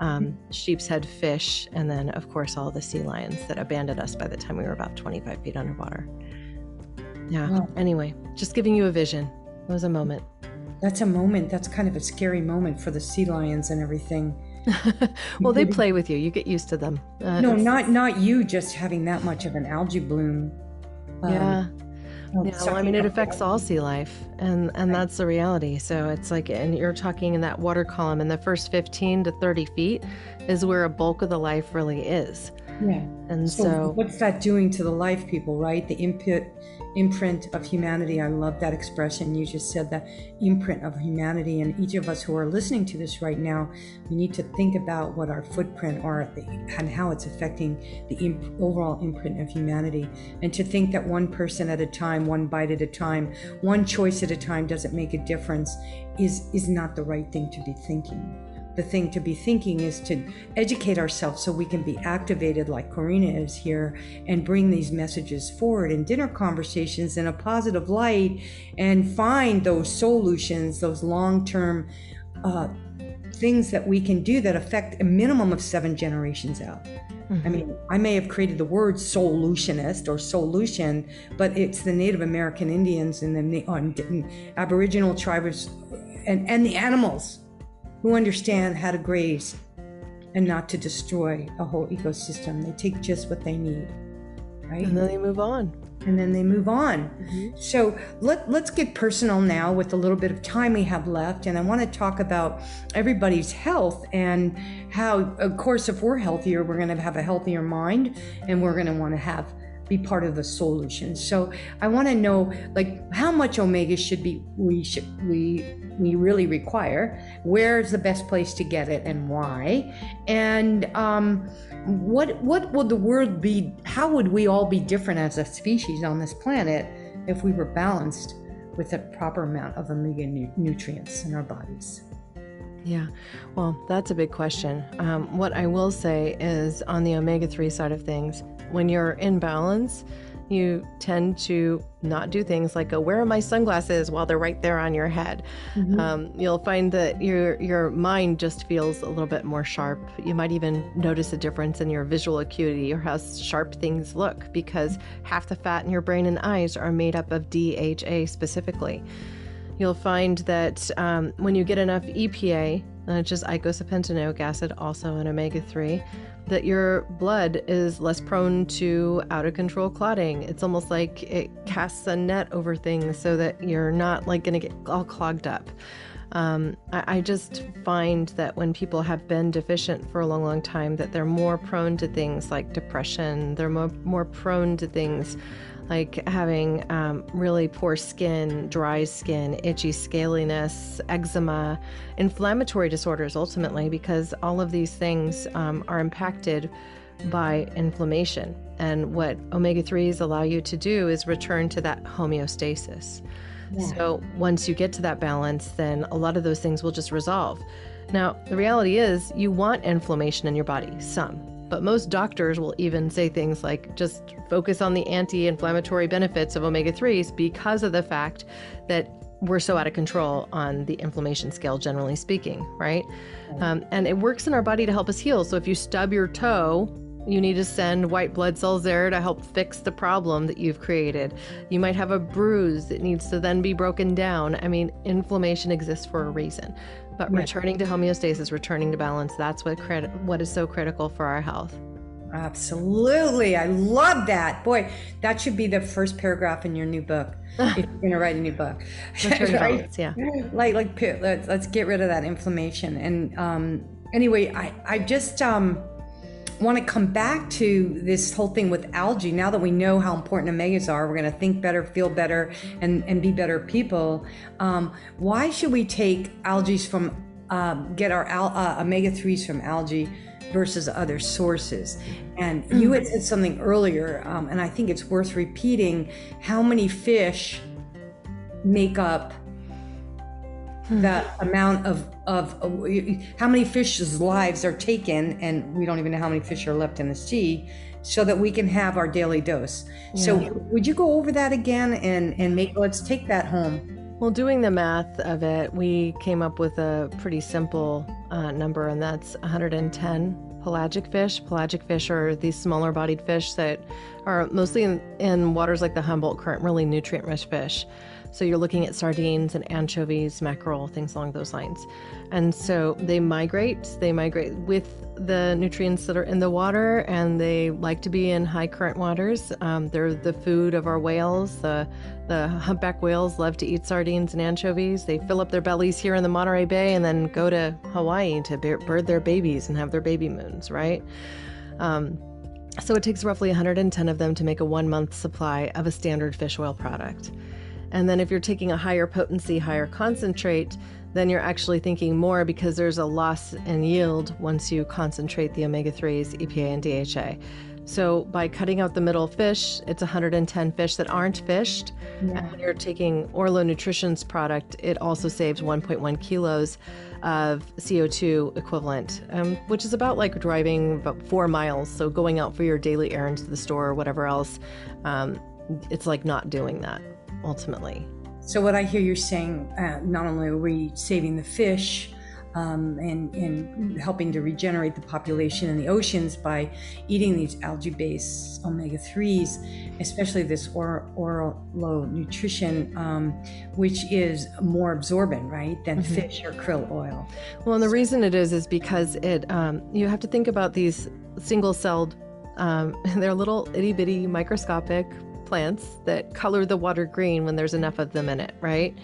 um, sheep's head fish, and then, of course, all the sea lions that abandoned us by the time we were about 25 feet underwater. Yeah. Wow. Anyway, just giving you a vision. It was a moment. That's a moment. That's kind of a scary moment for the sea lions and everything. well, they play with you. You get used to them. Uh, no, not not you. Just having that much of an algae bloom. Um, yeah. Oh, yeah, I mean, it affects all sea life, and and that's the reality. So it's like, and you're talking in that water column, in the first 15 to 30 feet is where a bulk of the life really is. Yeah. And so, so what's that doing to the life people, right? The input imprint of humanity. I love that expression. You just said that imprint of humanity. And each of us who are listening to this right now, we need to think about what our footprint are and how it's affecting the imp- overall imprint of humanity. And to think that one person at a time, one bite at a time, one choice at a time doesn't make a difference is, is not the right thing to be thinking the thing to be thinking is to educate ourselves so we can be activated like Corinna is here and bring these messages forward in dinner conversations in a positive light and find those solutions, those long term uh, things that we can do that affect a minimum of seven generations out. Mm-hmm. I mean, I may have created the word solutionist or solution, but it's the Native American Indians and the uh, Aboriginal tribes and, and the animals who understand how to graze and not to destroy a whole ecosystem. They take just what they need, right? And then they move on. And then they move on. Mm-hmm. So let, let's get personal now with the little bit of time we have left. And I want to talk about everybody's health and how, of course, if we're healthier, we're going to have a healthier mind and we're going to want to have be part of the solution. So I want to know like how much omega should be we should we we really require. Where's the best place to get it and why? And um, what what would the world be? How would we all be different as a species on this planet if we were balanced with a proper amount of omega nu- nutrients in our bodies? Yeah, well, that's a big question. Um, what I will say is on the omega 3 side of things, when you're in balance, you tend to not do things like go, "Where are my sunglasses?" while they're right there on your head. Mm-hmm. Um, you'll find that your your mind just feels a little bit more sharp. You might even notice a difference in your visual acuity or how sharp things look because half the fat in your brain and eyes are made up of DHA specifically. You'll find that um, when you get enough EPA, which is eicosapentaenoic acid, also an omega 3, that your blood is less prone to out of control clotting. It's almost like it casts a net over things so that you're not like going to get all clogged up. Um, I, I, just find that when people have been deficient for a long, long time, that they're more prone to things like depression. They're more, more prone to things like having um, really poor skin, dry skin, itchy scaliness, eczema, inflammatory disorders ultimately, because all of these things um, are impacted by inflammation. And what omega 3s allow you to do is return to that homeostasis. Yeah. So once you get to that balance, then a lot of those things will just resolve. Now, the reality is, you want inflammation in your body, some. But most doctors will even say things like just focus on the anti inflammatory benefits of omega 3s because of the fact that we're so out of control on the inflammation scale, generally speaking, right? Um, and it works in our body to help us heal. So if you stub your toe, you need to send white blood cells there to help fix the problem that you've created. You might have a bruise that needs to then be broken down. I mean, inflammation exists for a reason. But right. returning to homeostasis, returning to balance, that's what what is so critical for our health. Absolutely. I love that. Boy, that should be the first paragraph in your new book. if you're going to write a new book. right? balance, yeah. Like, like, let's, let's get rid of that inflammation. And um, anyway, I, I just, um, want to come back to this whole thing with algae. Now that we know how important omegas are, we're going to think better, feel better, and, and be better people. Um, why should we take algae from, um, get our al- uh, omega 3s from algae? versus other sources. And you had said something earlier, um, and I think it's worth repeating how many fish make up the amount of of uh, how many fish's lives are taken, and we don't even know how many fish are left in the sea, so that we can have our daily dose. Yeah. So, would you go over that again and and make let's take that home. Well, doing the math of it, we came up with a pretty simple uh, number, and that's 110 pelagic fish. Pelagic fish are these smaller bodied fish that are mostly in, in waters like the Humboldt Current, really nutrient rich fish. So you're looking at sardines and anchovies, mackerel, things along those lines. And so they migrate, they migrate with the nutrients that are in the water, and they like to be in high current waters. Um, they're the food of our whales. The, the humpback whales love to eat sardines and anchovies. They fill up their bellies here in the Monterey Bay and then go to Hawaii to bird their babies and have their baby moons, right? Um, so it takes roughly 110 of them to make a one month supply of a standard fish oil product. And then if you're taking a higher potency, higher concentrate, then you're actually thinking more because there's a loss in yield once you concentrate the omega 3s, EPA, and DHA. So by cutting out the middle fish, it's 110 fish that aren't fished. Yeah. And when you're taking Orlo Nutrition's product, it also saves 1.1 kilos of CO2 equivalent, um, which is about like driving about four miles. So going out for your daily errands to the store or whatever else, um, it's like not doing that ultimately. So, what I hear you saying, uh, not only are we saving the fish um, and, and helping to regenerate the population in the oceans by eating these algae based omega 3s, especially this oral, low nutrition, um, which is more absorbent, right, than mm-hmm. fish or krill oil. Well, and the reason it is is because it um, you have to think about these single celled um, they're little itty bitty microscopic plants that color the water green when there's enough of them in it, right?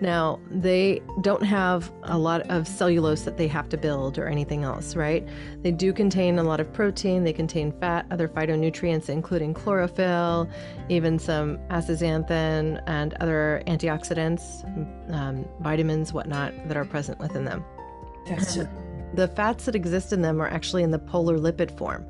Now, they don't have a lot of cellulose that they have to build or anything else, right? They do contain a lot of protein, they contain fat, other phytonutrients, including chlorophyll, even some astaxanthin, and other antioxidants, um, vitamins, whatnot, that are present within them. That's the fats that exist in them are actually in the polar lipid form.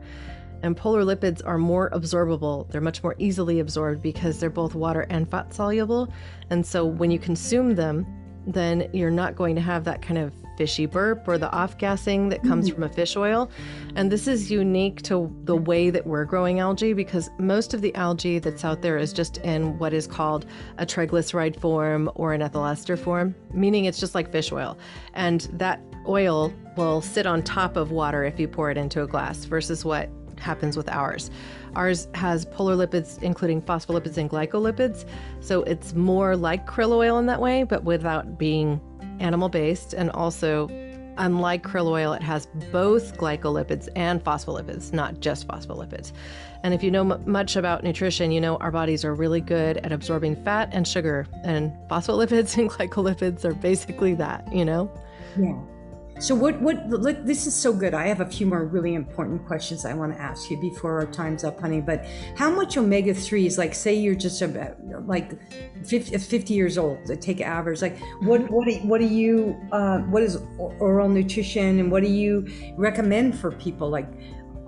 And polar lipids are more absorbable. They're much more easily absorbed because they're both water and fat soluble. And so when you consume them, then you're not going to have that kind of fishy burp or the off gassing that comes mm. from a fish oil. And this is unique to the way that we're growing algae because most of the algae that's out there is just in what is called a triglyceride form or an ethyl ester form, meaning it's just like fish oil. And that oil will sit on top of water if you pour it into a glass versus what happens with ours. Ours has polar lipids, including phospholipids and glycolipids. So it's more like krill oil in that way, but without being animal based. And also, unlike krill oil, it has both glycolipids and phospholipids, not just phospholipids. And if you know m- much about nutrition, you know our bodies are really good at absorbing fat and sugar, and phospholipids and glycolipids are basically that, you know? Yeah. So what what look this is so good. I have a few more really important questions I want to ask you before our time's up, honey. But how much omega threes? Like, say you're just about like 50, 50 years old. Take average. Like, what what do, what do you uh, what is Orlo Nutrition and what do you recommend for people? Like,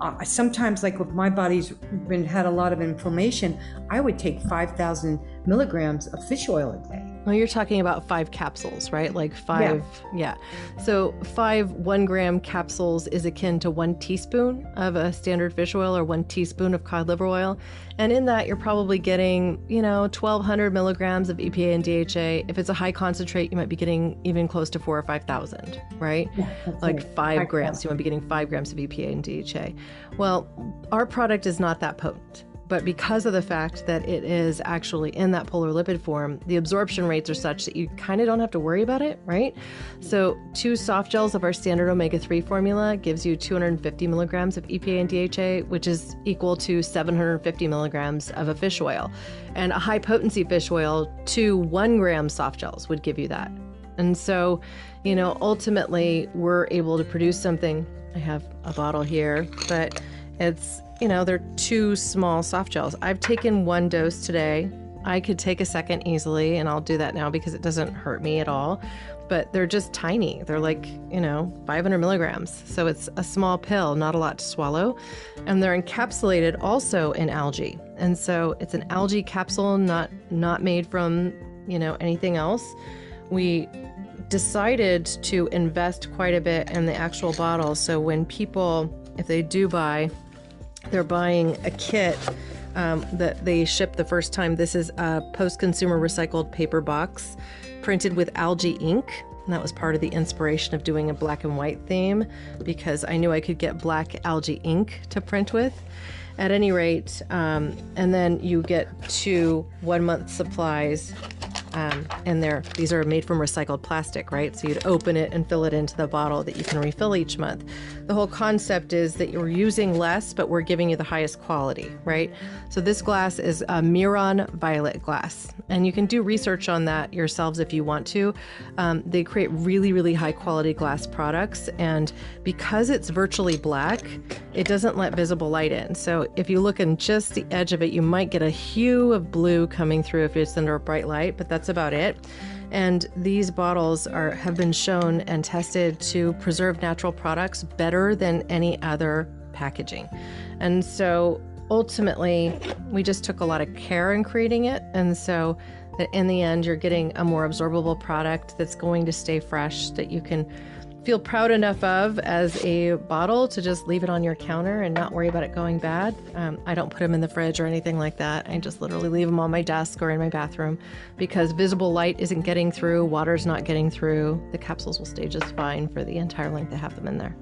uh, sometimes like if my body's been had a lot of inflammation, I would take five thousand milligrams of fish oil a day. Well, you're talking about five capsules, right? Like five, yeah. yeah. So, five one gram capsules is akin to one teaspoon of a standard fish oil or one teaspoon of cod liver oil. And in that, you're probably getting, you know, 1200 milligrams of EPA and DHA. If it's a high concentrate, you might be getting even close to four or 5,000, right? Yeah, like right. five, five grams. You might be getting five grams of EPA and DHA. Well, our product is not that potent. But because of the fact that it is actually in that polar lipid form, the absorption rates are such that you kind of don't have to worry about it, right? So, two soft gels of our standard omega 3 formula gives you 250 milligrams of EPA and DHA, which is equal to 750 milligrams of a fish oil. And a high potency fish oil, two one gram soft gels would give you that. And so, you know, ultimately, we're able to produce something. I have a bottle here, but it's you know, they're two small soft gels. I've taken one dose today. I could take a second easily, and I'll do that now because it doesn't hurt me at all. But they're just tiny. They're like, you know, 500 milligrams. So it's a small pill, not a lot to swallow. And they're encapsulated also in algae. And so it's an algae capsule, not not made from, you know, anything else. We decided to invest quite a bit in the actual bottle. So when people, if they do buy they're buying a kit um, that they ship the first time. This is a post consumer recycled paper box printed with algae ink. And that was part of the inspiration of doing a black and white theme because I knew I could get black algae ink to print with. At any rate, um, and then you get two one month supplies um, and they're these are made from recycled plastic, right? So you'd open it and fill it into the bottle that you can refill each month. The whole concept is that you're using less, but we're giving you the highest quality, right? So this glass is a Miron Violet glass, and you can do research on that yourselves if you want to. Um, they create really, really high quality glass products, and because it's virtually black, it doesn't let visible light in. So if you look in just the edge of it, you might get a hue of blue coming through if it's under a bright light, but that's about it. And these bottles are have been shown and tested to preserve natural products better than any other packaging. And so ultimately, we just took a lot of care in creating it. And so that in the end, you're getting a more absorbable product that's going to stay fresh, that you can feel proud enough of as a bottle to just leave it on your counter and not worry about it going bad. Um, I don't put them in the fridge or anything like that. I just literally leave them on my desk or in my bathroom because visible light isn't getting through, water's not getting through. The capsules will stay just fine for the entire length to have them in there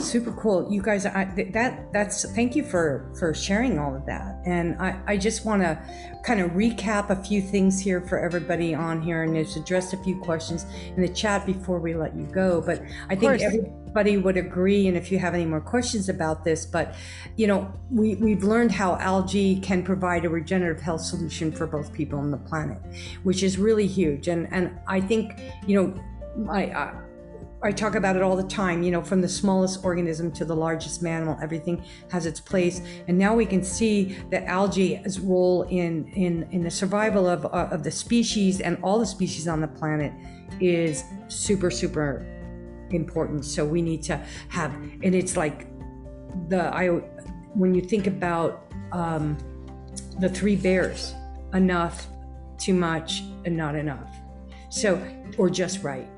super cool. You guys I, that that's thank you for for sharing all of that. And i i just want to kind of recap a few things here for everybody on here and just address a few questions in the chat before we let you go but i think everybody would agree and if you have any more questions about this but you know we we've learned how algae can provide a regenerative health solution for both people and the planet which is really huge. And and i think you know I, I I talk about it all the time, you know, from the smallest organism to the largest mammal, everything has its place. And now we can see that algae's role in, in, in the survival of, uh, of the species and all the species on the planet is super, super important. So we need to have, and it's like the, I, when you think about um, the three bears, enough, too much, and not enough. So, or just right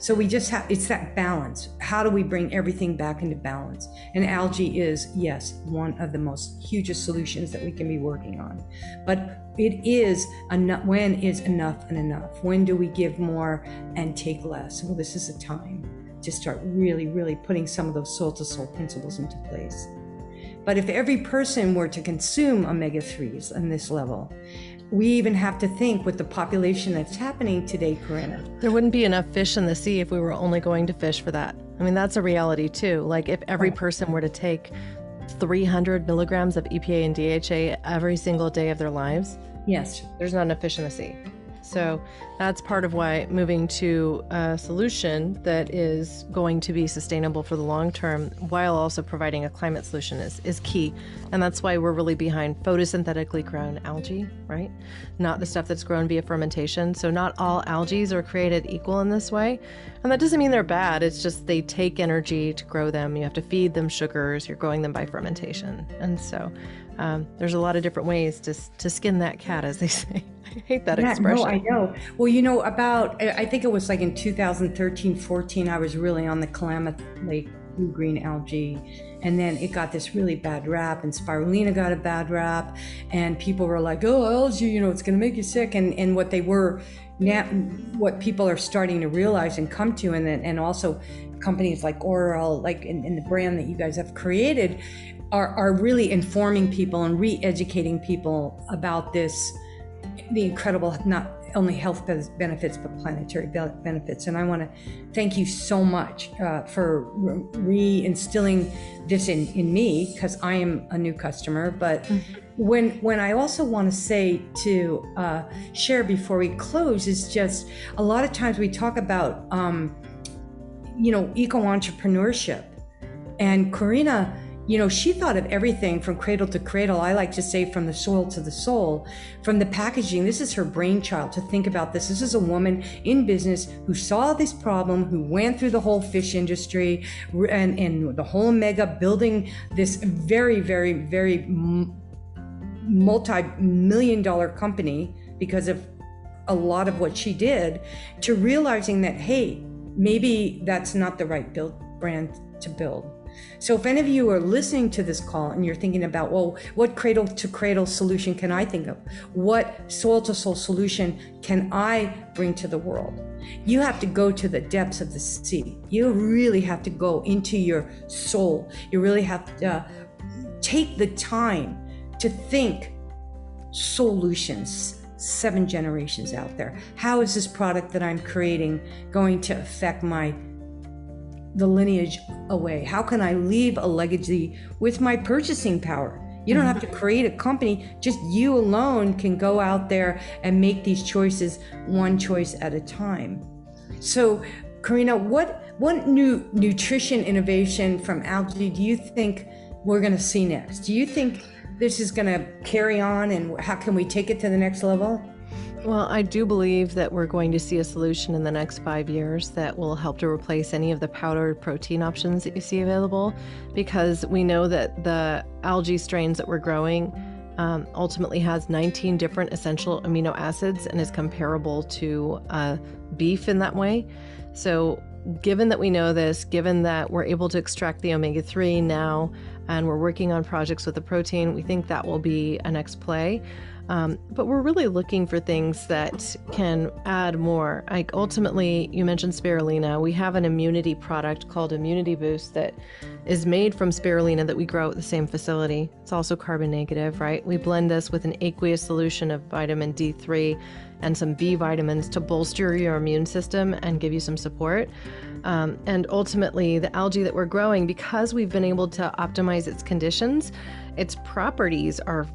So we just have, it's that balance. How do we bring everything back into balance? And algae is, yes, one of the most hugest solutions that we can be working on. But it is enough, when is enough and enough? When do we give more and take less? Well, this is a time to start really, really putting some of those soul to soul principles into place. But if every person were to consume omega 3s on this level, we even have to think with the population that's happening today, Corinna. There wouldn't be enough fish in the sea if we were only going to fish for that. I mean, that's a reality too. Like, if every person were to take 300 milligrams of EPA and DHA every single day of their lives, yes, there's not enough fish in the sea. So that's part of why moving to a solution that is going to be sustainable for the long term while also providing a climate solution is, is key. And that's why we're really behind photosynthetically grown algae, right? Not the stuff that's grown via fermentation. So not all algae are created equal in this way. And that doesn't mean they're bad, it's just they take energy to grow them. You have to feed them sugars, you're growing them by fermentation. And so um, there's a lot of different ways to, to skin that cat, as they say. I hate that yeah, expression. No, I know. Well, you know, about, I think it was like in 2013, 14, I was really on the Klamath Lake blue green algae. And then it got this really bad rap, and spirulina got a bad rap. And people were like, oh, algae, you know, it's going to make you sick. And, and what they were now, what people are starting to realize and come to, and then, and also companies like Orlo, like in, in the brand that you guys have created, are, are really informing people and re educating people about this the incredible not only health benefits but planetary benefits and i want to thank you so much uh, for reinstilling this in, in me because i am a new customer but mm-hmm. when when i also want to say to uh, share before we close is just a lot of times we talk about um, you know eco entrepreneurship and Corinna you know, she thought of everything from cradle to cradle. I like to say from the soil to the soul, from the packaging. This is her brainchild to think about this. This is a woman in business who saw this problem, who went through the whole fish industry and, and the whole mega building this very, very, very multi million dollar company because of a lot of what she did to realizing that, hey, maybe that's not the right build brand to build so if any of you are listening to this call and you're thinking about, well, what cradle to cradle solution can I think of? What soul to soul solution can I bring to the world? You have to go to the depths of the sea. You really have to go into your soul. You really have to uh, take the time to think solutions seven generations out there. How is this product that I'm creating going to affect my the lineage away? How can I leave a legacy with my purchasing power? You don't have to create a company, just you alone can go out there and make these choices one choice at a time. So, Corinna, what what new nutrition innovation from algae do you think we're going to see next? Do you think this is going to carry on and how can we take it to the next level? Well, I do believe that we're going to see a solution in the next five years that will help to replace any of the powdered protein options that you see available because we know that the algae strains that we're growing um, ultimately has 19 different essential amino acids and is comparable to uh, beef in that way. So, given that we know this, given that we're able to extract the omega 3 now, and we're working on projects with the protein, we think that will be a next play. Um, but we're really looking for things that can add more. Like ultimately, you mentioned spirulina. We have an immunity product called Immunity Boost that is made from spirulina that we grow at the same facility. It's also carbon negative, right? We blend this with an aqueous solution of vitamin D3 and some B vitamins to bolster your immune system and give you some support. Um, and ultimately, the algae that we're growing, because we've been able to optimize its conditions, its properties are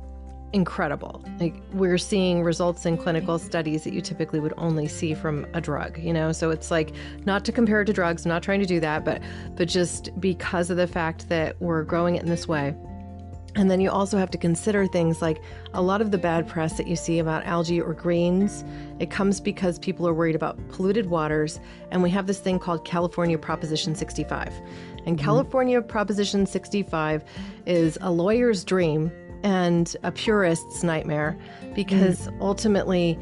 incredible. Like we're seeing results in clinical studies that you typically would only see from a drug, you know? So it's like not to compare it to drugs, I'm not trying to do that, but but just because of the fact that we're growing it in this way. And then you also have to consider things like a lot of the bad press that you see about algae or greens. It comes because people are worried about polluted waters. And we have this thing called California Proposition 65. And mm-hmm. California Proposition 65 is a lawyer's dream and a purist's nightmare because mm. ultimately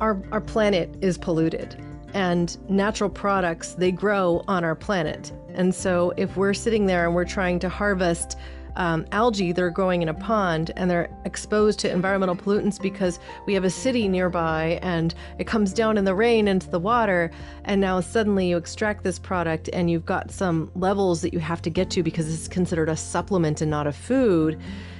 our, our planet is polluted. and natural products they grow on our planet and so if we're sitting there and we're trying to harvest um, algae that are growing in a pond and they're exposed to environmental pollutants because we have a city nearby and it comes down in the rain into the water. And now suddenly you extract this product and you've got some levels that you have to get to because it's considered a supplement and not a food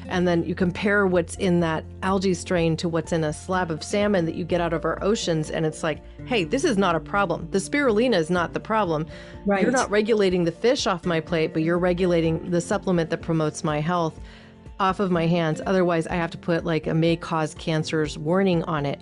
and then you compare what's in that algae strain to what's in a slab of salmon that you get out of our oceans and it's like hey this is not a problem. The spirulina is not the problem. Right. you're not regulating the fish off my plate but you're regulating the supplement that promotes my health off of my hands. Otherwise i have to put like a may cause cancers warning on it.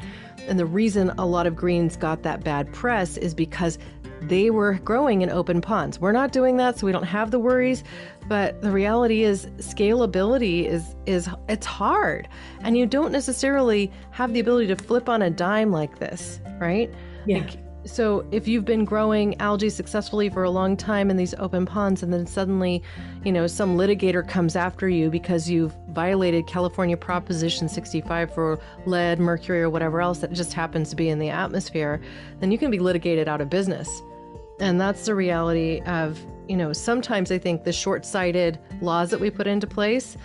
And the reason a lot of greens got that bad press is because they were growing in open ponds. We're not doing that, so we don't have the worries. But the reality is scalability is is it's hard. And you don't necessarily have the ability to flip on a dime like this, right? Yeah. Like, so if you've been growing algae successfully for a long time in these open ponds and then suddenly, you know, some litigator comes after you because you've violated California Proposition 65 for lead, mercury or whatever else that just happens to be in the atmosphere, then you can be litigated out of business. And that's the reality of, you know, sometimes I think the short-sighted laws that we put into place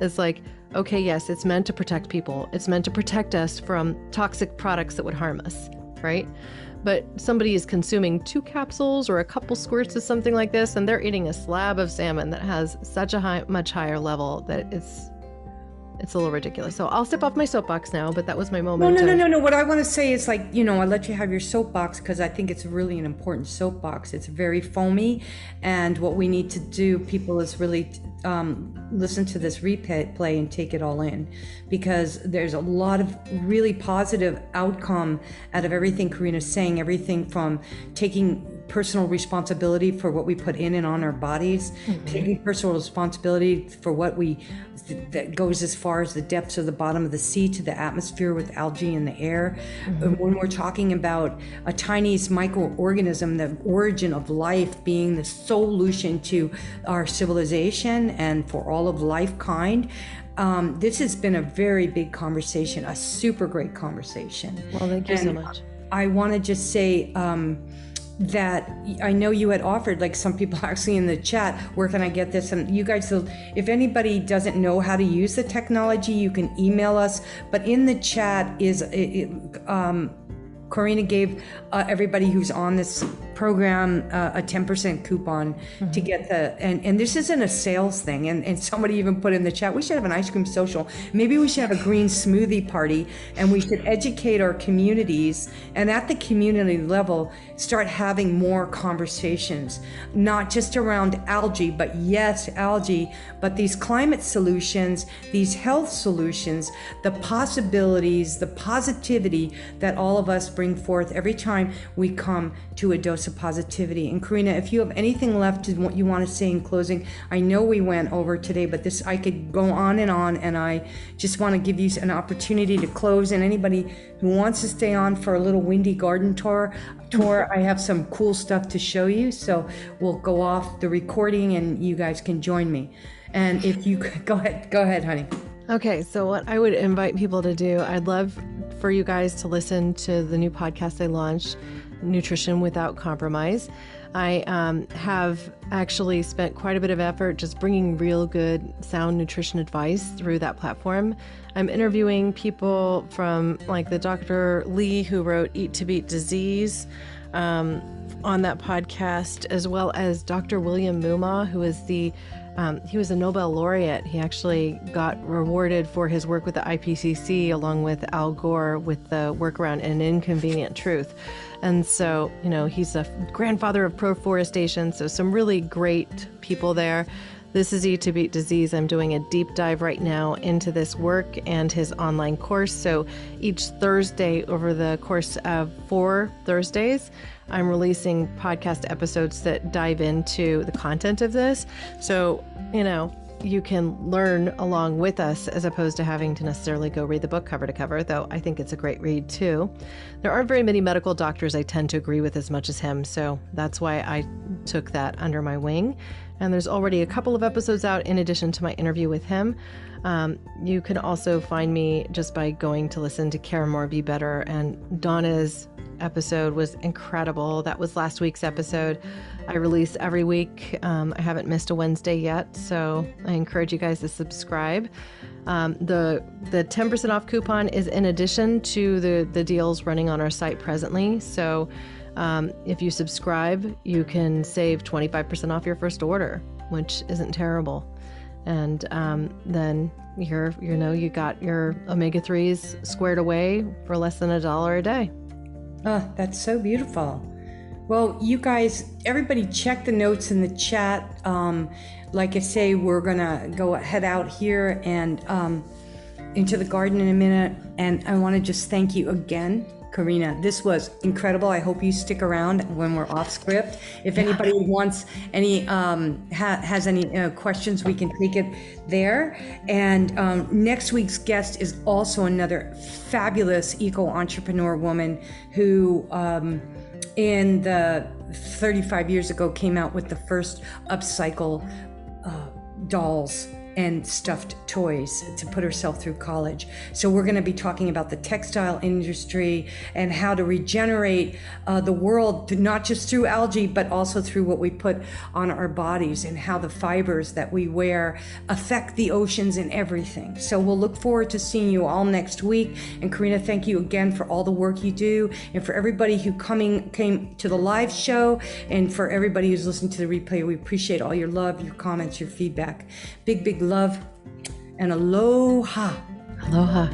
is like okay, yes, it's meant to protect people. It's meant to protect us from toxic products that would harm us, right? But somebody is consuming two capsules or a couple squirts of something like this and they're eating a slab of salmon that has such a high much higher level that it's it's a little ridiculous. So I'll step off my soapbox now, but that was my moment. No, no, no, no, no. What I want to say is like, you know, I let you have your soapbox because I think it's really an important soapbox. It's very foamy. And what we need to do, people, is really um, listen to this replay and take it all in because there's a lot of really positive outcome out of everything Corinna's saying, everything from taking personal responsibility for what we put in and on our bodies, mm-hmm. taking personal responsibility for what we that goes as far as the depths of the bottom of the sea to the atmosphere with algae in the air. Mm-hmm. When we're talking about a tiny microorganism, the origin of life being the solution to our civilization and for all of life kind. Um, this has been a very big conversation, a super great conversation. Well, thank you and so much. I want to just say, um, that I know you had offered, like some people actually in the chat, where can I get this? And you guys, if anybody doesn't know how to use the technology, you can email us. But in the chat is, um, Corinna gave uh, everybody who's on this program uh, a 10% coupon mm-hmm. to get the and, and this isn't a sales thing and, and somebody even put in the chat we should have an ice cream social maybe we should have a green smoothie party and we should educate our communities and at the community level start having more conversations not just around algae but yes algae but these climate solutions these health solutions the possibilities the positivity that all of us bring forth every time we come to a dose of positivity. And Corinna, if you have anything left to what you want to say in closing, I know we went over today, but this I could go on and on, and I just want to give you an opportunity to close. And anybody who wants to stay on for a little windy garden tour, tour, I have some cool stuff to show you. So we'll go off the recording, and you guys can join me. And if you go ahead, go ahead, honey. Okay, so what I would invite people to do, I'd love for you guys to listen to the new podcast I launched nutrition without compromise. I um, have actually spent quite a bit of effort just bringing real good, sound nutrition advice through that platform. I'm interviewing people from like the Dr. Li who wrote Eat to Beat Disease um, on that podcast, as well as Dr. William Moomaw, who is the um, he was a Nobel laureate. He actually got rewarded for his work with the IPCC, along with Al Gore, with the work around an inconvenient truth. And so, you know, he's a grandfather of proforestation. So, some really great people there. This is Eat to Beat Disease. I'm doing a deep dive right now into this work and his online course. So, each Thursday, over the course of four Thursdays, I'm releasing podcast episodes that dive into the content of this. So, you know, you can learn along with us as opposed to having to necessarily go read the book cover to cover, though I think it's a great read too. There aren't very many medical doctors I tend to agree with as much as him, so that's why I took that under my wing. And there's already a couple of episodes out in addition to my interview with him. Um, you can also find me just by going to listen to Care More Be Better, and Donna's episode was incredible. That was last week's episode. I release every week. Um, I haven't missed a Wednesday yet, so I encourage you guys to subscribe. Um, the the 10% off coupon is in addition to the the deals running on our site presently. So um, if you subscribe, you can save 25% off your first order, which isn't terrible. And um, then you're you know you got your omega 3s squared away for less than a dollar a day. Oh, that's so beautiful. Well, you guys, everybody check the notes in the chat. Um, like I say, we're gonna go head out here and um, into the garden in a minute. And I want to just thank you again Corinna. This was incredible. I hope you stick around when we're off script. If anybody wants any, um, ha- has any uh, questions, we can take it there. And um, next week's guest is also another fabulous eco entrepreneur woman who, um, in the 35 years ago, came out with the first upcycle uh, dolls and stuffed toys to put herself through college. So, we're going to be talking about the textile industry and how to regenerate uh, the world, not just through algae, but also through what we put on our bodies and how the fibers that we wear affect the oceans and everything. So, we'll look forward to seeing you all next week. And, Corinna, thank you again for all the work you do and for everybody who coming came to the live show and for everybody who's listening to the replay. We appreciate all your love, your comments, your feedback. Big, big love and aloha. Aloha.